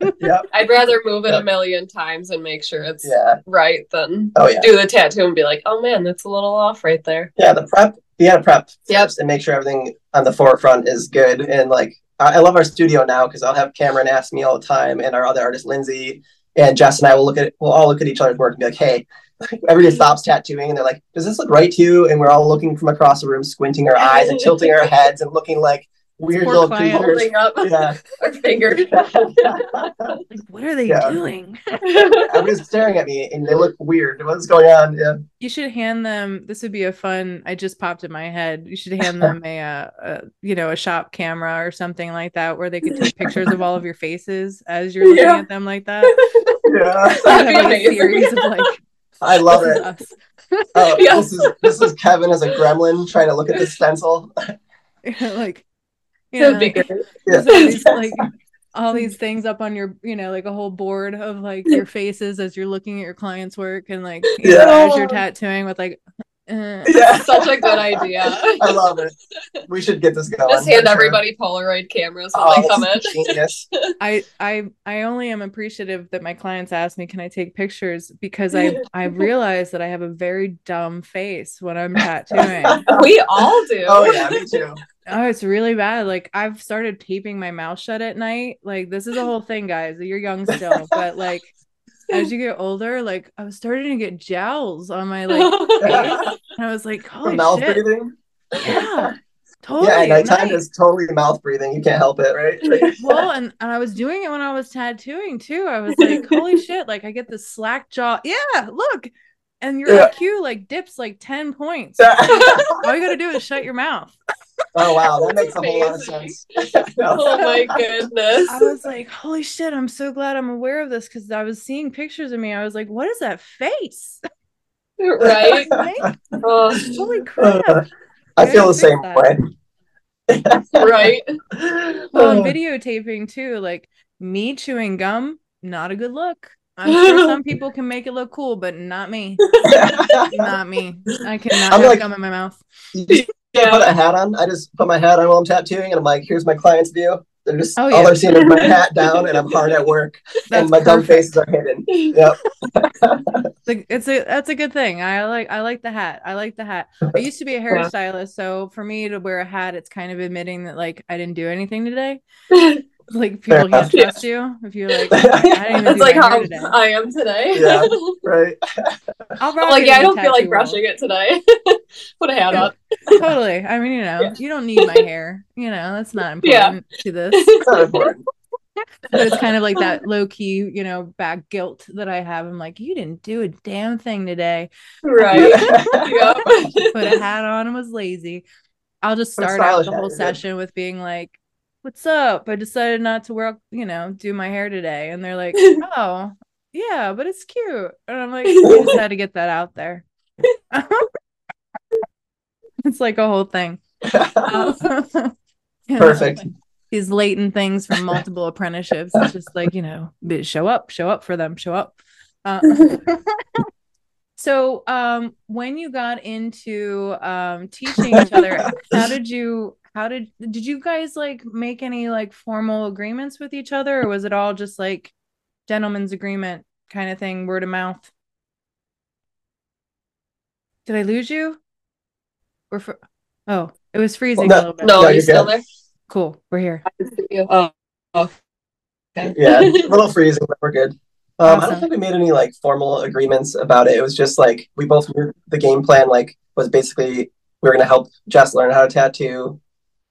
Yep. yep. I'd rather move it Yeah. a million times and make sure it's Yeah. right than Oh yeah. do the tattoo and be like, oh man, that's a little off right there. Yeah. The prep. You gotta prep Yep. and make sure everything on the forefront is good. And like, I, love our studio now because I'll have Cameron ask me all the time, and our other artist Lindsay and Jess and I will look at we'll all look at each other's work and be like, hey. Everybody mm-hmm. stops tattooing and they're like, "Does this look right to you?" And we're all looking from across the room, squinting our eyes and tilting our heads and looking like weird Poor little client. creatures. Holding up Yeah, our fingers. Like, what are they Yeah. doing? everybody's staring at me and they look weird. What's going on? Yeah, You should hand them. This would be a fun. I just popped in my head. You should hand them a, uh, a you know, a shop camera or something like that, where they could take pictures of all of your faces as you're looking Yeah. at them like that. yeah. That'd Have, like, a series of like, I love it. Oh, Yeah. This is this is Kevin as a gremlin trying to look at the stencil. like, you know, there's all these, like all these things up on your, you know, like a whole board of like your faces as you're looking at your client's work and like you know, as you're tattooing with like. Uh, Yeah, Such a good idea. I love it. We should get this going. Just hand for sure. everybody Polaroid cameras when Oh, they come in. genius. I I I only am appreciative that my clients ask me, "Can I take pictures?" Because I I realize that I have a very dumb face when I'm tattooing. We all do. Oh yeah, me too. oh, it's really bad. Like I've started taping my mouth shut at night. Like this is a whole thing, guys. You're young still, but like as you get older, like I was starting to get jowls on my like face, and I was like, "Holy mouth shit!" breathing. Yeah. Totally. yeah, nighttime night. is totally mouth breathing. You can't help it, right? Like, well, and, and I was doing it when I was tattooing too. I was like, holy shit, like I get this slack jaw. Yeah, look. And your Yeah. IQ like dips like 10 points. All you gotta do is shut your mouth. Wow, that That's makes a whole lot of sense. oh my goodness. I was like, holy shit, I'm so glad I'm aware of this because I was seeing pictures of me. I was like, what is that face? right? Oh, Holy crap. Uh, I feel the same that. way. right. Well, and Uh, videotaping too, like me chewing gum, not a good look. I'm sure some people can make it look cool, but not me. Not me. I cannot I'm have like- gum in my mouth. Just put a hat on. I just put my hat on while I'm tattooing, and I'm like, "Here's my client's view." They're just Oh, all they're seeing is my hat down, and I'm hard at work, That's and my dumb perfect. faces are hidden. Yep. Like, It's a that's a good thing. I like I like the hat. I like the hat. I used to be a hairstylist, so for me to wear a hat, it's kind of admitting that like I didn't do anything today. Like people can't enough. trust you if you're like, I That's like how today. I am today. Yeah. right. I'll I'm like, yeah, I don't feel like tattoo brushing it today. Put a hat Yeah. on. Totally. I mean, you know, Yeah. you don't need my hair. You know, that's not Yeah. important to this. It's but it's kind of like that low key, you know, back guilt that I have. I'm like, you didn't do a damn thing today. Right. Put a hat on and was lazy. I'll just start out the whole you're good. session with being like, "What's up? I decided not to work, you know, do my hair today." And they're like, "Oh, yeah, but it's cute." And I'm like, "I just had to get that out there." it's like a whole thing. Um, know, Perfect. these latent things from multiple apprenticeships. It's just like, you know, show up, show up for them, show up. Uh, so um when you got into um teaching each other, how did you how did did you guys like make any like formal agreements with each other or was it all just like gentleman's agreement kind of thing, word of mouth? Did I lose you? Or for oh, it was freezing no, a little bit. No, No, are you you're still good. there? Cool, we're here. Oh. oh. Okay. yeah, a little freezing, but we're good. Um, I don't think we made any like formal agreements about it. It was just like we both knew the game plan. Like was basically we were gonna help Jess learn how to tattoo.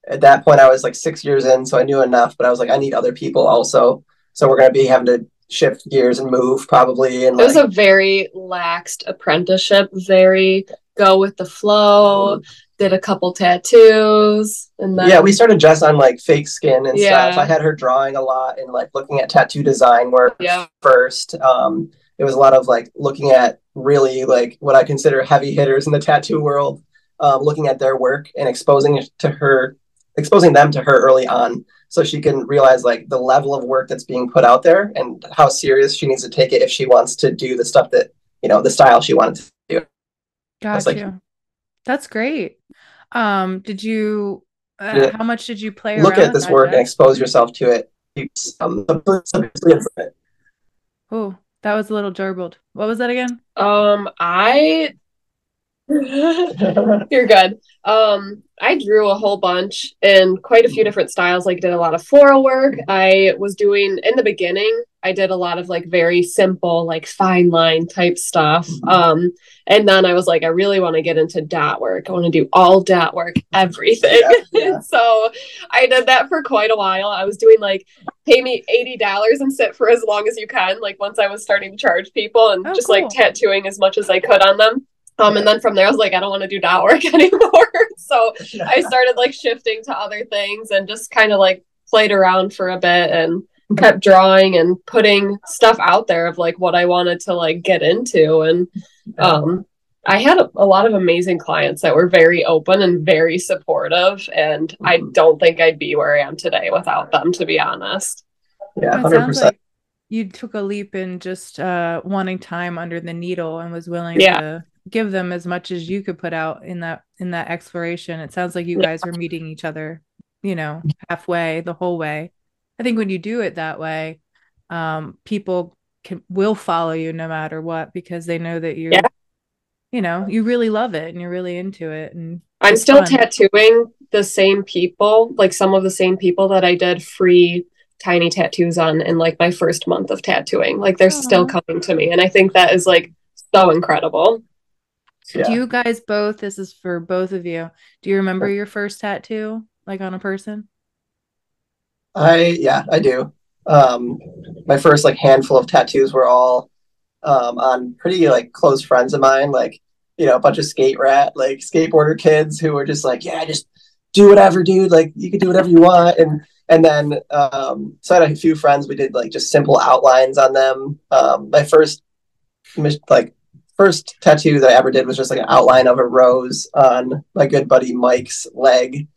At that point, I was like six years in, so I knew enough. But I was like, I need other people also. So we're gonna be having to shift gears and move probably. And It was like, a very laxed apprenticeship, very go with the flow, did a couple tattoos, and then yeah, we started just on like fake skin and Yeah. stuff. I had her drawing a lot and like looking at tattoo design work Yeah. first. Um, it was a lot of like looking at really like what I consider heavy hitters in the tattoo world, um, looking at their work and exposing it to her, exposing them to her early on, so she can realize like the level of work that's being put out there and how serious she needs to take it if she wants to do the stuff that you know the style she wanted to do. Got That's like- you. That's great. Um, did you uh, Yeah. how much did you play Look around at this with work and expose yourself to it. Um, Oh, that was a little jarbled. What was that again? um I You're good. Um, I drew a whole bunch in quite a few different styles. Like, did a lot of floral work. I was doing in the beginning. I did a lot of like very simple, like fine line type stuff. Um, and then I was like, I really want to get into dot work. I want to do all dot work, everything. Yeah, yeah. so I did that for quite a while. I was doing like pay me eighty dollars and sit for as long as you can. Like once I was starting to charge people and Oh, just cool. like tattooing as much as I could on them. Um, and then from there, I was like, I don't want to do dot work anymore. so I started like shifting to other things and just kind of like played around for a bit and kept drawing and putting stuff out there of like what I wanted to like get into. And um, I had a, a lot of amazing clients that were very open and very supportive. And I Mhm. don't think I'd be where I am today without them, to be honest. yeah, It hundred sounds percent. like you took a leap in just uh wanting time under the needle and was willing Yeah. to give them as much as you could put out in that in that exploration. It sounds like you guys were meeting each other, you know, halfway the whole way. I think when you do it that way, um, people can will follow you no matter what because they know that you're Yeah. you know, you really love it and you're really into it and I'm still fun. tattooing the same people, like some of the same people that I did free tiny tattoos on in like my first month of tattooing. Like they're still coming to me. And I think that is like so incredible. Yeah. Do you guys both? This is for both of you. Do you remember your first tattoo, like on a person? I yeah, I do. Um, my first like handful of tattoos were all um, on pretty like close friends of mine, like you know, a bunch of skate rat, like skateboarder kids who were just like, yeah, just do whatever, dude. Like you can do whatever you want. And and then um, so I had a few friends. We did like just simple outlines on them. Um, my first like first tattoo that I ever did was just like an outline of a rose on my good buddy Mike's leg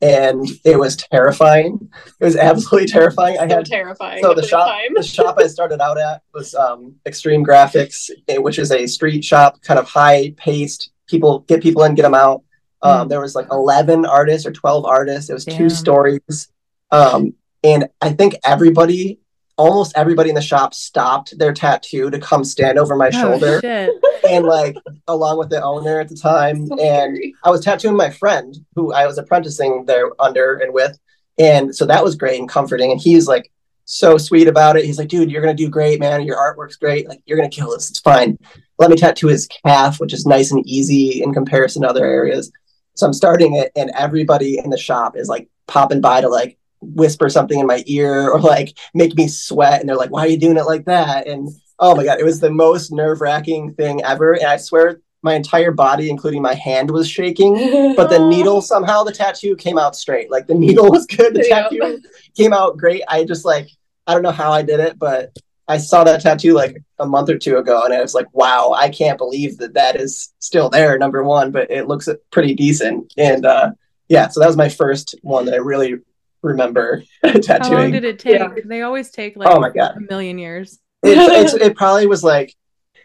and it was terrifying. It was absolutely terrifying. I So had terrifying. so the the shop time. the shop I started out at was um, Extreme Graphics, eh, which is a street shop, kind of high paced. People get people in, get them out. Um, Mm. There was like eleven artists or twelve artists. It was Damn. two stories, um, and I think everybody, almost everybody in the shop, stopped their tattoo to come stand over my Oh, shoulder. shit. and like along with the owner at the time. So and scary. i was tattooing my friend who i was apprenticing there under and with. And so that was great and comforting. And he's like so sweet about it. He's like dude you're gonna do great man. Your artwork's great. Like you're gonna kill this it's fine. Let me tattoo his calf which is nice and easy in comparison to other areas. So i'm starting it and everybody in the shop is like popping by to like whisper something in my ear or like make me sweat and they're like why are you doing it like that? And oh my god it was the most nerve-wracking thing ever and i swear my entire body including my hand was shaking but the needle somehow the tattoo came out straight. Like the needle was good the Yeah. tattoo came out great. I just like i don't know how i did it but i saw that tattoo like a month or two ago and i was like wow i can't believe that that is still there number one but it looks pretty decent. And uh yeah so that was my first one that i really remember tattooing How long did it take? Yeah. They always take like oh my god a million years. it's, it's, it probably was like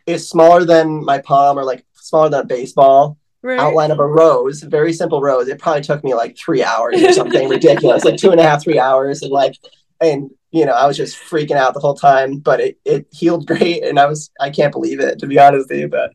it's smaller than my palm or like smaller than a baseball Right. outline of a rose very simple rose it probably took me like three hours or something ridiculous like two and a half three hours and like and you know i was just freaking out the whole time but it, it healed great and i was i can't believe it to be honest with you but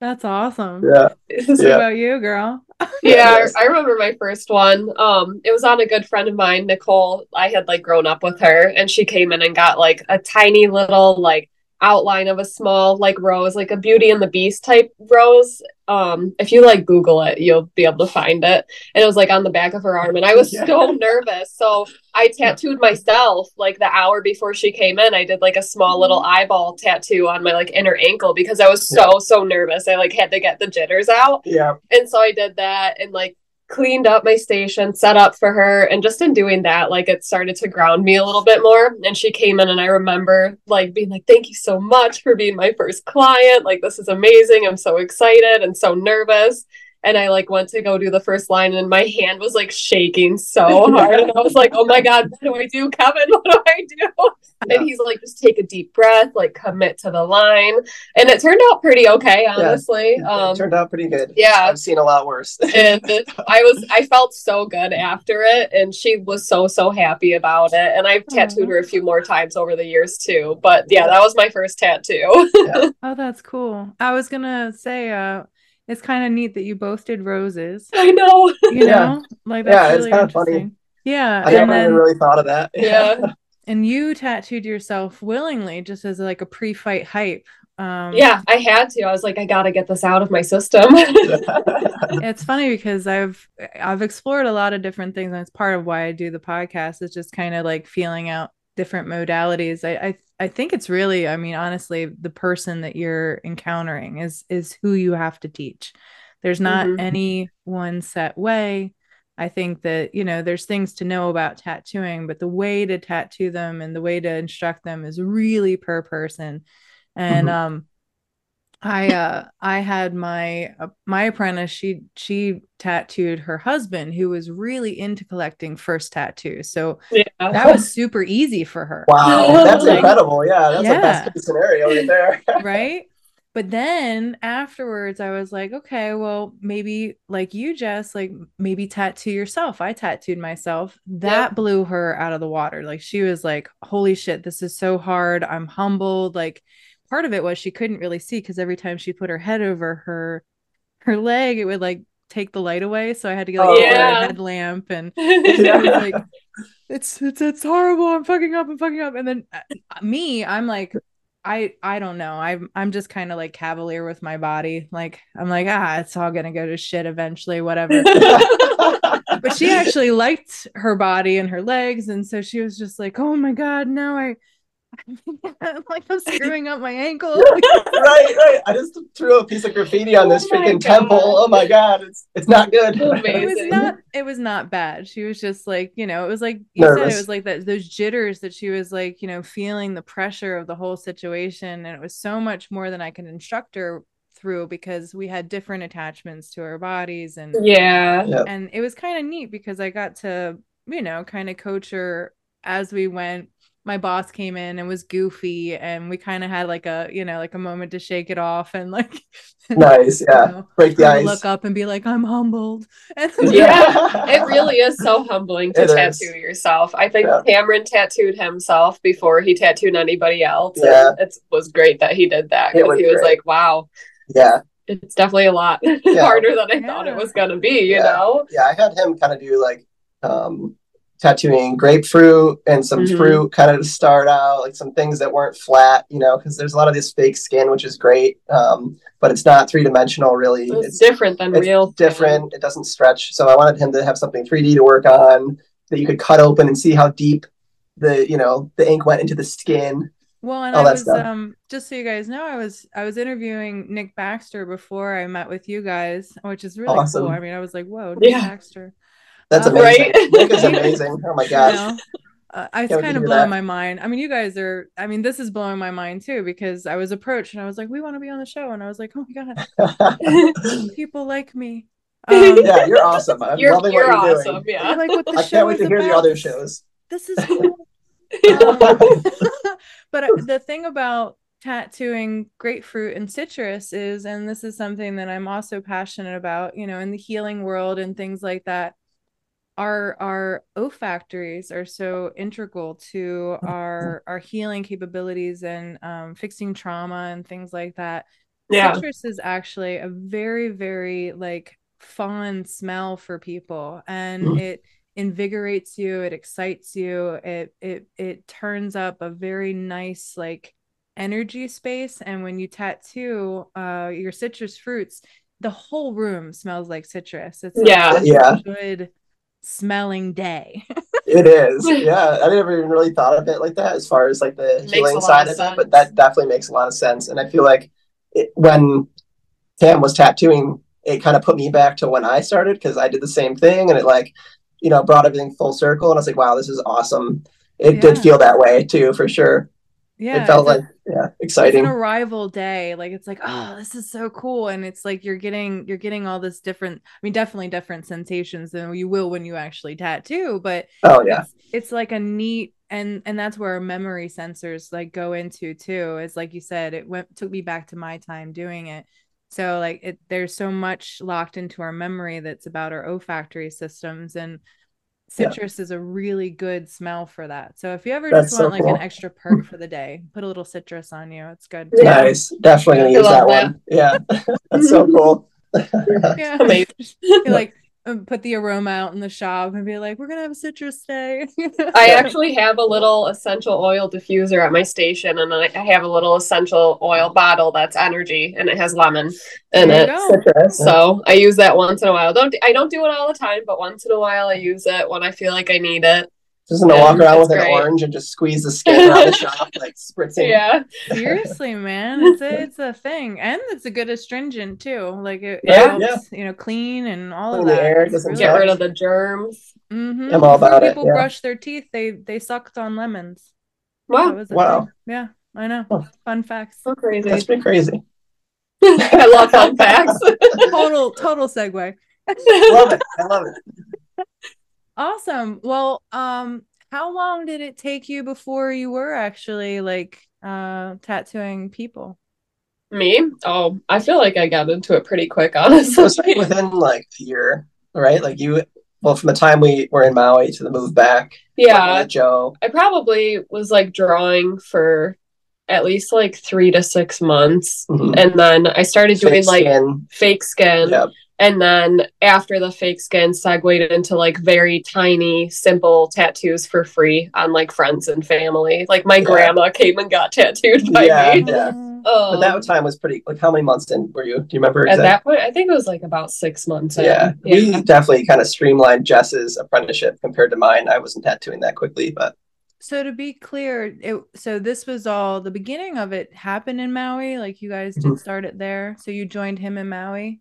That's awesome. yeah What Yeah. about you, girl? Yeah, I, I remember my first one. Um, it was on a good friend of mine, Nicole. I had like grown up with her, and she came in and got like a tiny little like outline of a small like rose, like a Beauty and the Beast type rose. Um, if you like Google it, you'll be able to find it. And it was like on the back of her arm, and I was Yeah. so nervous. So I tattooed myself like the hour before she came in. I did like a small little eyeball tattoo on my like inner ankle because I was so so nervous. I like had to get the jitters out. yeah And so I did that and like cleaned up my station, set up for her. And just in doing that, like it started to ground me a little bit more. And she came in and I remember like being like, thank you so much for being my first client. Like, this is amazing. I'm so excited and so nervous. And I like went to go do the first line and my hand was like shaking so hard. And I was like, oh my God, what do I do, Kevin? What do I do? Yeah. And he's like, just take a deep breath, like commit to the line. And it turned out pretty okay, honestly. it Um, turned out pretty good yeah. i've seen a lot worse and I was I felt so good after it and she was so so happy about it and I've tattooed her a few more times over the years too but yeah that was my first tattoo Oh, that's cool. I was gonna say, uh, it's kind of neat that you both did roses. I know You Yeah. know, like that's Yeah, it's kinda funny. Yeah, i and never then really thought of that yeah and you tattooed yourself willingly, just as like a pre-fight hype. Um, yeah I had to I was like I gotta get this out of my system it's funny because I've I've explored a lot of different things, and it's part of why I do the podcast. Is just kind of like feeling out different modalities. I, I I think it's really, I mean, honestly, the person that you're encountering is is who you have to teach. There's not Mhm. any one set way. I think that you know there's things to know about tattooing, but the way to tattoo them and the way to instruct them is really per person. And Mhm. um I uh I had my uh, my apprentice she she tattooed her husband who was really into collecting first tattoos. So yeah that was super easy for her, wow that's Like- incredible yeah that's Yeah. a best case scenario right there right? But then afterwards I was like, okay, well, maybe like you Jess, like maybe tattoo yourself. I tattooed myself. That Yep. blew her out of the water. Like she was like, holy shit, this is so hard. I'm humbled. Like part of it was she couldn't really see because every time she put her head over her her leg, it would like take the light away. So I had to get like Oh. Yeah. a headlamp and. Like, it's it's it's horrible. I'm fucking up. I'm fucking up. And then uh, me, I'm like, I I don't know. I'm I'm just kind of like cavalier with my body. Like I'm like ah, it's all gonna go to shit eventually, whatever. but she actually liked her body and her legs, and so she was just like, oh my god, no, I. I'm like I'm screwing up my ankle. right, right. I just threw a piece of graffiti on this Oh my freaking temple. Oh my god, it's it's not good. it was not it was not bad she was just like you know it was like you said it was like that those jitters that she was like you know feeling the pressure of the whole situation and it was so much more than i could instruct her through because we had different attachments to our bodies and yeah. Yeah. and it was kind of neat because i got to you know kind of coach her as we went my boss came in and was goofy and we kind of had like a you know like a moment to shake it off and like Nice, you yeah. know, Break the ice. look up and be like i'm humbled and Yeah. It really is so humbling to It tattoo is. yourself. I think Yeah. Cameron tattooed himself before he tattooed anybody else. Yeah. It was great that he did that because he was great. like, wow, Yeah, it's definitely a lot harder than I thought it was going to be, you Yeah. know? yeah. I had him kind of do like um tattooing grapefruit and some Mhm. fruit kind of to start out, like some things that weren't flat, you know, because there's a lot of this fake skin, which is great. Um, but it's not three dimensional really. It's, It's different than it's real. different. It doesn't stretch. So I wanted him to have something 3D to work on that you could cut open and see how deep the you know the ink went into the skin. Well, and all I that was stuff. um just so you guys know, I was I was interviewing Nick Baxter before I met with you guys, which is really Awesome. cool. I mean, I was like, whoa, Nick Yeah. Baxter. That's Um, amazing. Right? Nick is amazing. Oh my You gosh. know? Uh, I- it's Can't kind of blowing that. my mind. I mean, you guys are. I mean, this is blowing my mind too because I was approached and I was like, "We want to be on the show," and I was like, "Oh my god, people like me." Um, yeah, you're awesome. I'm You're, loving you're what you're awesome. doing. I Yeah. like what the I show can't wait to hear the other shows. This is cool. Um, but uh, the thing about tattooing grapefruit and citrus is, and this is something that I'm also passionate about, you know, in the healing world and things like that, our our olfactories are so integral to our our healing capabilities and um, fixing trauma and things like that. Yeah. Citrus is actually a very, very like fun smell for people and Mm. it invigorates you, it excites you, it it it turns up a very nice like energy space. And when you tattoo uh your citrus fruits, the whole room smells like citrus. It's Yeah. a Yeah. good smelling day. It is. Yeah. I never even really thought of it like that as far as like the Makes healing side of of it, but that definitely makes a lot of sense. And I feel like it, when Cam was tattooing, it kind of put me back to when I started because I did the same thing and it like, you know, brought everything full circle. And I was like, wow, this is awesome. It did feel that way too, for sure. yeah. it felt it's like, yeah, exciting. it's an arrival day like it's like oh this is so cool and it's like you're getting you're getting all this different i mean definitely different sensations than you will when you actually tattoo but Oh, yeah. it's, it's like a neat and and that's where our memory sensors like go into too is like you said it went took me back to my time doing it so like it there's so much locked into our memory that's about our olfactory systems and Yeah. citrus is a really good smell for that so if you ever That's just so want like cool. an extra perk for the day put a little citrus on you it's good Yeah. Nice. Definitely gonna use that, that. one. Yeah. That's so cool. yeah Amazing. You, like put the aroma out in the shop and be like we're gonna have a citrus day I actually have a little essential oil diffuser at my station, and I I have a little essential oil bottle that's energy, and it has lemon in it. go. Citrus. So I use that once in a while. Don't I don't do it all the time, but once in a while I use it when I feel like I need it. Just gonna walk around it's with an orange and just squeeze the skin around the shop, like spritzing. Yeah, seriously man it's a, it's a thing and it's a good astringent too like it, it Yeah. you know clean and all Clean of the that air, It's doesn't get rid of the germs. Mhm. I'm all Before about it, people yeah. brush their teeth they they sucked on lemons Wow, was Wow. thing. yeah i know Huh. fun facts so crazy! That's been crazy. I love fun facts. total total segue I Love it. I love it. Awesome. Well, um, how long did it take you before you were actually like uh tattooing people? Me? Oh, I feel like I got into it pretty quick, So it's honestly. within like a year, right? Like you, well, from the time we were in Maui to the move back. yeah, Joe. I probably was like drawing for at least like three to six months. Mhm. And then I started doing Fake like skin. fake skin. Yep. And then after the fake skin segued into like very tiny, simple tattoos for free on like friends and family. Like my Yeah. grandma came and got tattooed by Yeah, me. yeah. Um, But that time was pretty. Like, how many months in were you? Do you remember? at that point, I think it was like about six months. in. yeah, yeah. we definitely kind of streamlined Jess's apprenticeship compared to mine. I wasn't tattooing that quickly, but So to be clear, it so this was all the beginning of it happened in Maui. Like you guys did Mhm. start it there. So you joined him in Maui.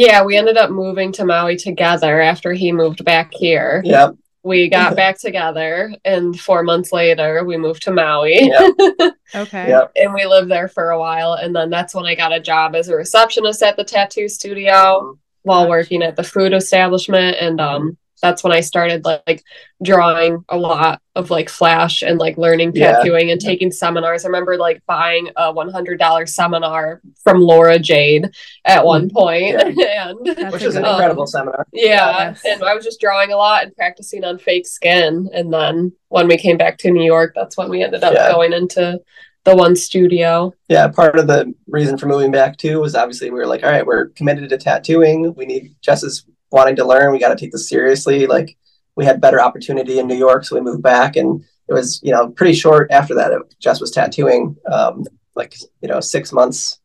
Yeah, we ended up moving to Maui together after he moved back here. yeah, We got back together, and four months later, we moved to Maui. Yeah. Okay. Yeah. and we lived there for a while. And then that's when I got a job as a receptionist at the tattoo studio while working at the food establishment. And um, that's when I started like drawing a lot of like flash and like learning Yeah. tattooing and taking seminars. I remember like buying a $100 seminar from Laura Jade at one mm-hmm. point. and That's which a is an good- incredible seminar. yeah, Yes. and I was just drawing a lot and practicing on fake skin. And then when we came back to New York, that's when we ended up Yeah. going into the one studio. Yeah, part of the reason for moving back too was obviously we were like, all right, we're committed to tattooing. We need Jess is wanting to learn. We got to take this seriously. Like we had better opportunity in New York, so we moved back, and it was you know pretty short after that. It, Jess was tattooing, um, like you know six months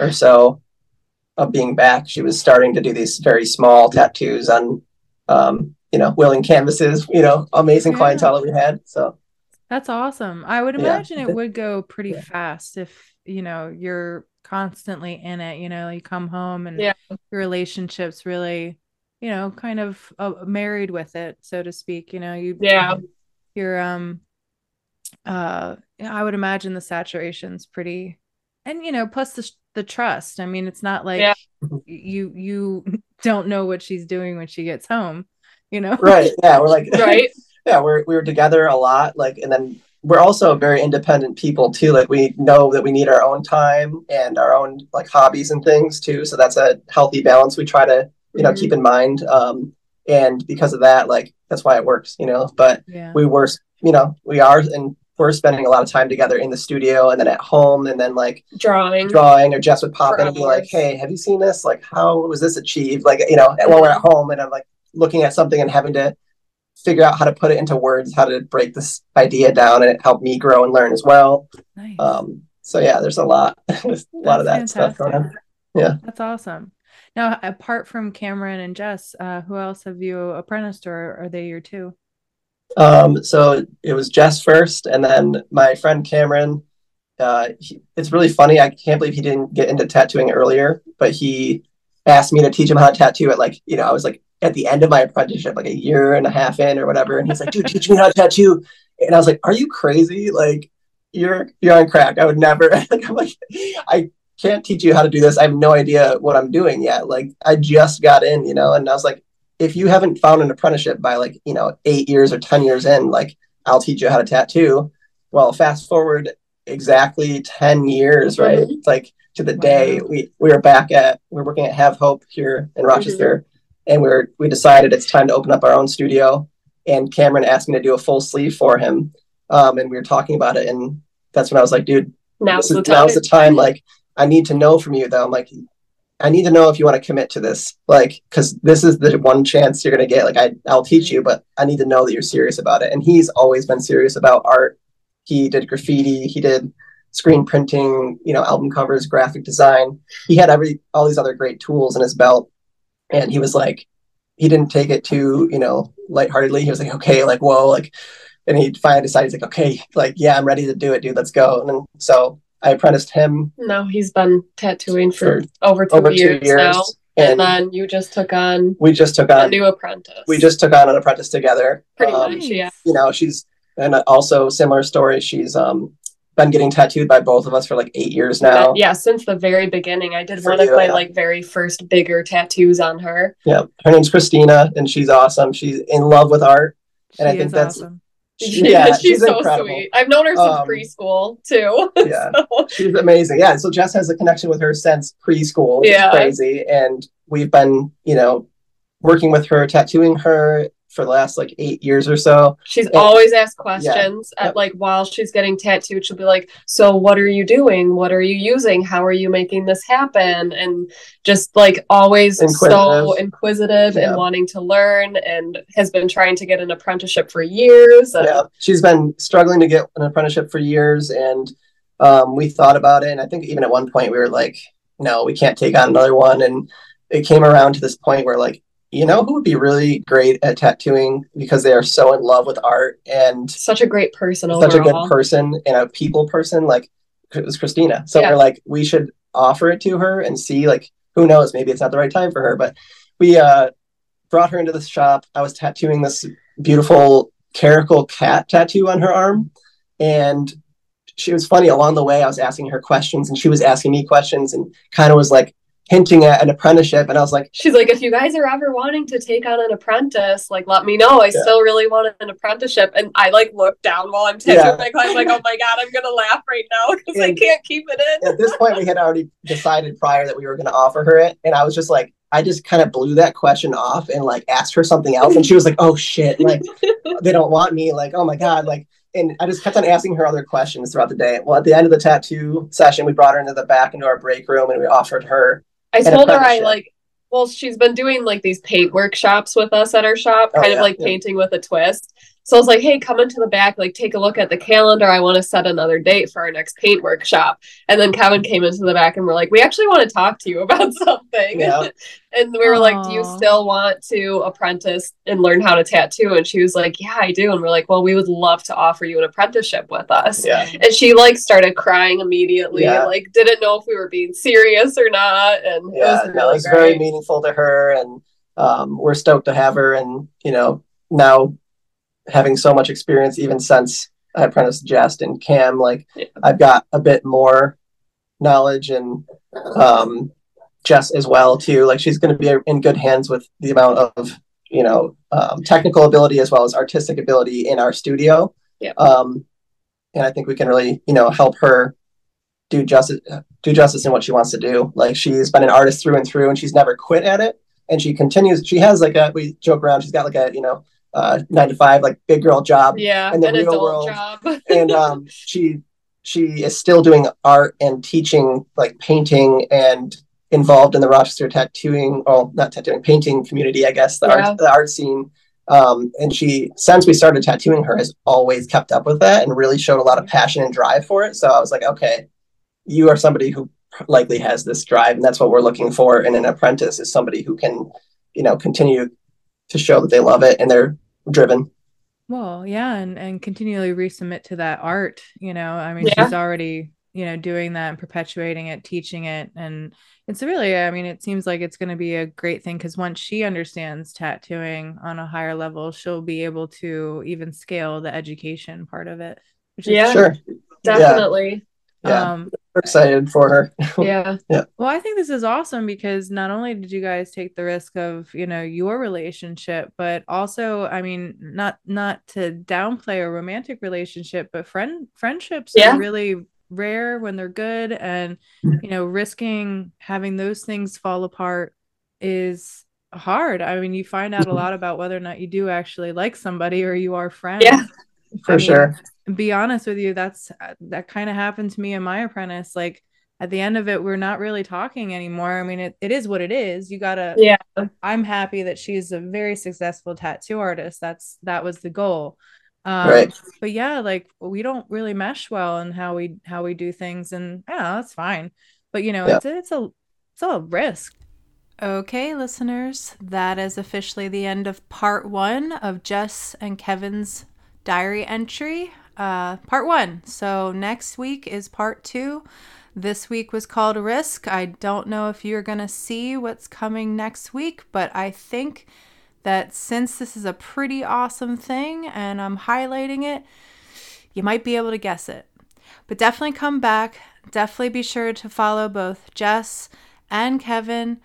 or so of being back. She was starting to do these very small tattoos on, um, you know, willing canvases. You know, amazing Yeah. clientele that we had. So That's awesome. I would Yeah. imagine it would go pretty Yeah. fast if, you know, you're constantly in it, you know, you come home and Yeah. your relationships really, you know, kind of uh, married with it, so to speak, you know, you Yeah. you're um uh I would imagine the saturation's pretty and you know, plus the the trust. I mean, it's not like Yeah. you you don't know what she's doing when she gets home, you know. right, yeah, we're like Right? yeah we're we were together a lot like and then we're also very independent people too like we know that we need our own time and our own like hobbies and things too so that's a healthy balance we try to you know keep in mind um and because of that like that's why it works you know but Yeah. we were you know we are and we're spending a lot of time together in the studio and then at home and then like Drawing. drawing or Jess would pop For in and be like. Hey, have you seen this? Like, how was this achieved? Like, you know, while we're at home and I'm like looking at something and having to figure out how to put it into words, how to break this idea down and it helped me grow and learn as well. Nice. Um, so yeah, there's a lot, there's a lot of that That's stuff going on. fantastic. That's awesome. Now, apart from Cameron and Jess, uh, who else have you apprenticed or are they your two? Um, so it was Jess first, and then my friend Cameron. Uh, he, it's really funny. I can't believe he didn't get into tattooing earlier, but he asked me to teach him how to tattoo at like you know I was like at the end of my apprenticeship, like a year and a half in or whatever, and he's like, "Dude, teach me how to tattoo," and I was like, "Are you crazy? Like you're you're on crack. I would never." like, I'm like, I can't teach you how to do this. I have no idea what I'm doing yet. Like I just got in, you know, and I was like, if you haven't found an apprenticeship by like, you know, eight years or 10 years in, like I'll teach you how to tattoo. Well, fast forward exactly 10 years, right? Mhm. It's like to the day we, we were back at, we are working at Have Hope here in Rochester and we were, we decided it's time to open up our own studio. And Cameron asked me to do a full sleeve for him. Um, and we were talking about it. And that's when I was like, dude, Now's the is, time. now's the time. Like, I need to know from you, though. I'm like, I need to know if you want to commit to this, like, because this is the one chance you're gonna get. Like, I, I'll teach you, but I need to know that you're serious about it. And he's always been serious about art. He did graffiti. He did screen printing. You know, album covers, graphic design. He had every all these other great tools in his belt, and he was like, he didn't take it too, you know, lightheartedly. He was like, okay, like, whoa, like, and he finally decided, he's like, okay, like, yeah, I'm ready to do it, dude. Let's go. And then so I apprenticed him No, he's been tattooing for, For over two over years, two years, now. And, and then you just took on we just took on a new apprentice. we just took on an apprentice together. Pretty Um, much, yeah. You know, she's and also similar story. She's um been getting tattooed by both of us for like eight years now. Yeah, since the very beginning. I did For one of my yeah. like very first bigger tattoos on her. Yeah, her name's Christina, and she's awesome. She's in love with art. And I think that's- awesome. She- yeah, she's, she's so incredible. sweet. I've known her since Um, preschool too. Yeah, So, she's amazing. Yeah, so Jess has a connection with her since preschool, Yeah. crazy. And we've been, you know, working with her, tattooing her for the last like eight years or so. She's And- always asked questions Yep. at like while she's getting tattooed. She'll be like, "So what are you doing? What are you using? How are you making this happen?" And just like always so Inquisitive. inquisitive Yeah. and wanting to learn, and has been trying to get an apprenticeship for years. And Yeah, she's been struggling to get an apprenticeship for years, and um, we thought about it. And I think even at one point we were like, "No, we can't take on another one." And it came around to this point where, like, you know, who would be really great at tattooing because they are so in love with art and Such a great person such a good person and a people person. Like it was Christina. So Yeah. we're like, we should offer it to her and see. Like, who knows? Maybe it's not the right time for her. But we uh, brought her into the shop. I was tattooing this beautiful caracal cat tattoo on her arm, and she was funny along the way. I was asking her questions, and she was asking me questions, and kind of was like hinting at an apprenticeship. And I was like, She's like, if you guys are ever wanting to take on an apprentice, like let me know. I Yeah. still really want an apprenticeship. And I like look down while I'm tattooing Yeah. my client, like, oh my god, I'm gonna laugh right now because I can't keep it in. at this point, we had already decided prior that we were going to offer her it, and I was just like, I just kind of blew that question off and like asked her something else, and she was like, "Oh shit!" Like they don't want me. Like, oh my god! Like, and I just kept on asking her other questions throughout the day. Well, at the end of the tattoo session, we brought her into the back into our break room, and we offered her. I told her I like well, she's been doing like these paint workshops with us at our shop, Oh, kind yeah, of like yeah. painting with a twist. So I was like, hey, come into the back, like take a look at the calendar. I want to set another date for our next paint workshop. And then Kevin came into the back and we're like, we actually want to talk to you about something. Yeah. and we were like, do you still want to apprentice and learn how to tattoo? And she was like, yeah, I do. And we're like, well, we would love to offer you an apprenticeship with us. Yeah, And she like started crying immediately, Yeah. like didn't know if we were being serious or not. And yeah. it was no, really it's very meaningful to her, and um, we're stoked to have her. And you know, now having so much experience, even since I apprenticed Jess and Cam, like Yeah. I've got a bit more knowledge and um, Jess as well too. Like she's going to be in good hands with the amount of you know um, technical ability as well as artistic ability in our studio. Yeah. Um, and I think we can really you know help her do justice do justice in what she wants to do. Like she's been an artist through and through, and she's never quit at it. And she continues. She has like a we joke around. She's got like a you know uh, nine to five like big girl job Yeah, in the real world. job. and um, she she is still doing art and teaching like painting and involved in the Rochester tattooing, well, not tattooing, painting community, I guess, the Yeah. art the art scene. Um, and she, since we started tattooing her, has always kept up with that and really showed a lot of passion and drive for it. So I was like, okay, you are somebody who likely has this drive, and that's what we're looking for in an apprentice is somebody who can, you know, continue to show that they love it and they're driven. Well, yeah, and and continually resubmit to that art, you know. I mean, Yeah. she's already, you know, doing that and perpetuating it, teaching it, and it's really, I mean, it seems like it's going to be a great thing because once she understands tattooing on a higher level, she'll be able to even scale the education part of it. Which Yeah. Sure. Definitely. Yeah. Um, We're excited for her. Yeah. yeah. Well, I think this is awesome because not only did you guys take the risk of, you know, your relationship, but also, I mean, not not to downplay a romantic relationship, but friend friendships Yeah. are really rare when they're good and, mm-hmm. you know, risking having those things fall apart is hard. I mean, you find out a mm-hmm. lot about whether or not you do actually like somebody or you are friends. Yeah. for I mean, sure. Be honest with you that's that kind of happened to me and my apprentice like at the end of it we're not really talking anymore i mean it, it is what it is you gotta Yeah. i'm happy that she's a very successful tattoo artist that's that was the goal um, Right. but yeah like we don't really mesh well in how we how we do things and yeah that's fine but you know Yeah. it's it's a it's a risk Okay, listeners, that is officially the end of part one of Jess and Kevin's diary entry. Uh, part one. So next week is part two. This week was called Risk. I don't know if you're going to see what's coming next week, but I think that since this is a pretty awesome thing and I'm highlighting it, you might be able to guess it. But definitely come back. Definitely be sure to follow both Jess and Kevin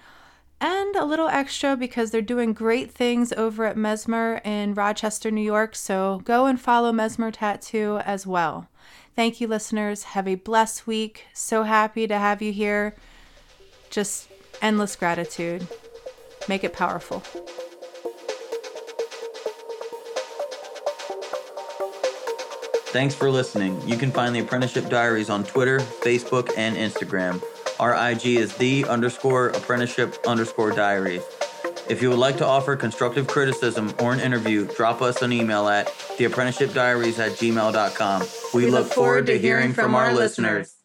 and a little extra because they're doing great things over at Mesmer in Rochester, New York. So go and follow Mesmer Tattoo as well. Thank you, listeners. Have a blessed week. So happy to have you here. Just endless gratitude. Make it powerful. Thanks for listening. You can find the Apprenticeship Diaries on Twitter, Facebook, and Instagram. Our IG is the underscore apprenticeship underscore diaries. If you would like to offer constructive criticism or an interview, drop us an email at theapprenticeshipdiaries at gmail.com. We, look, forward to hearing from our listeners.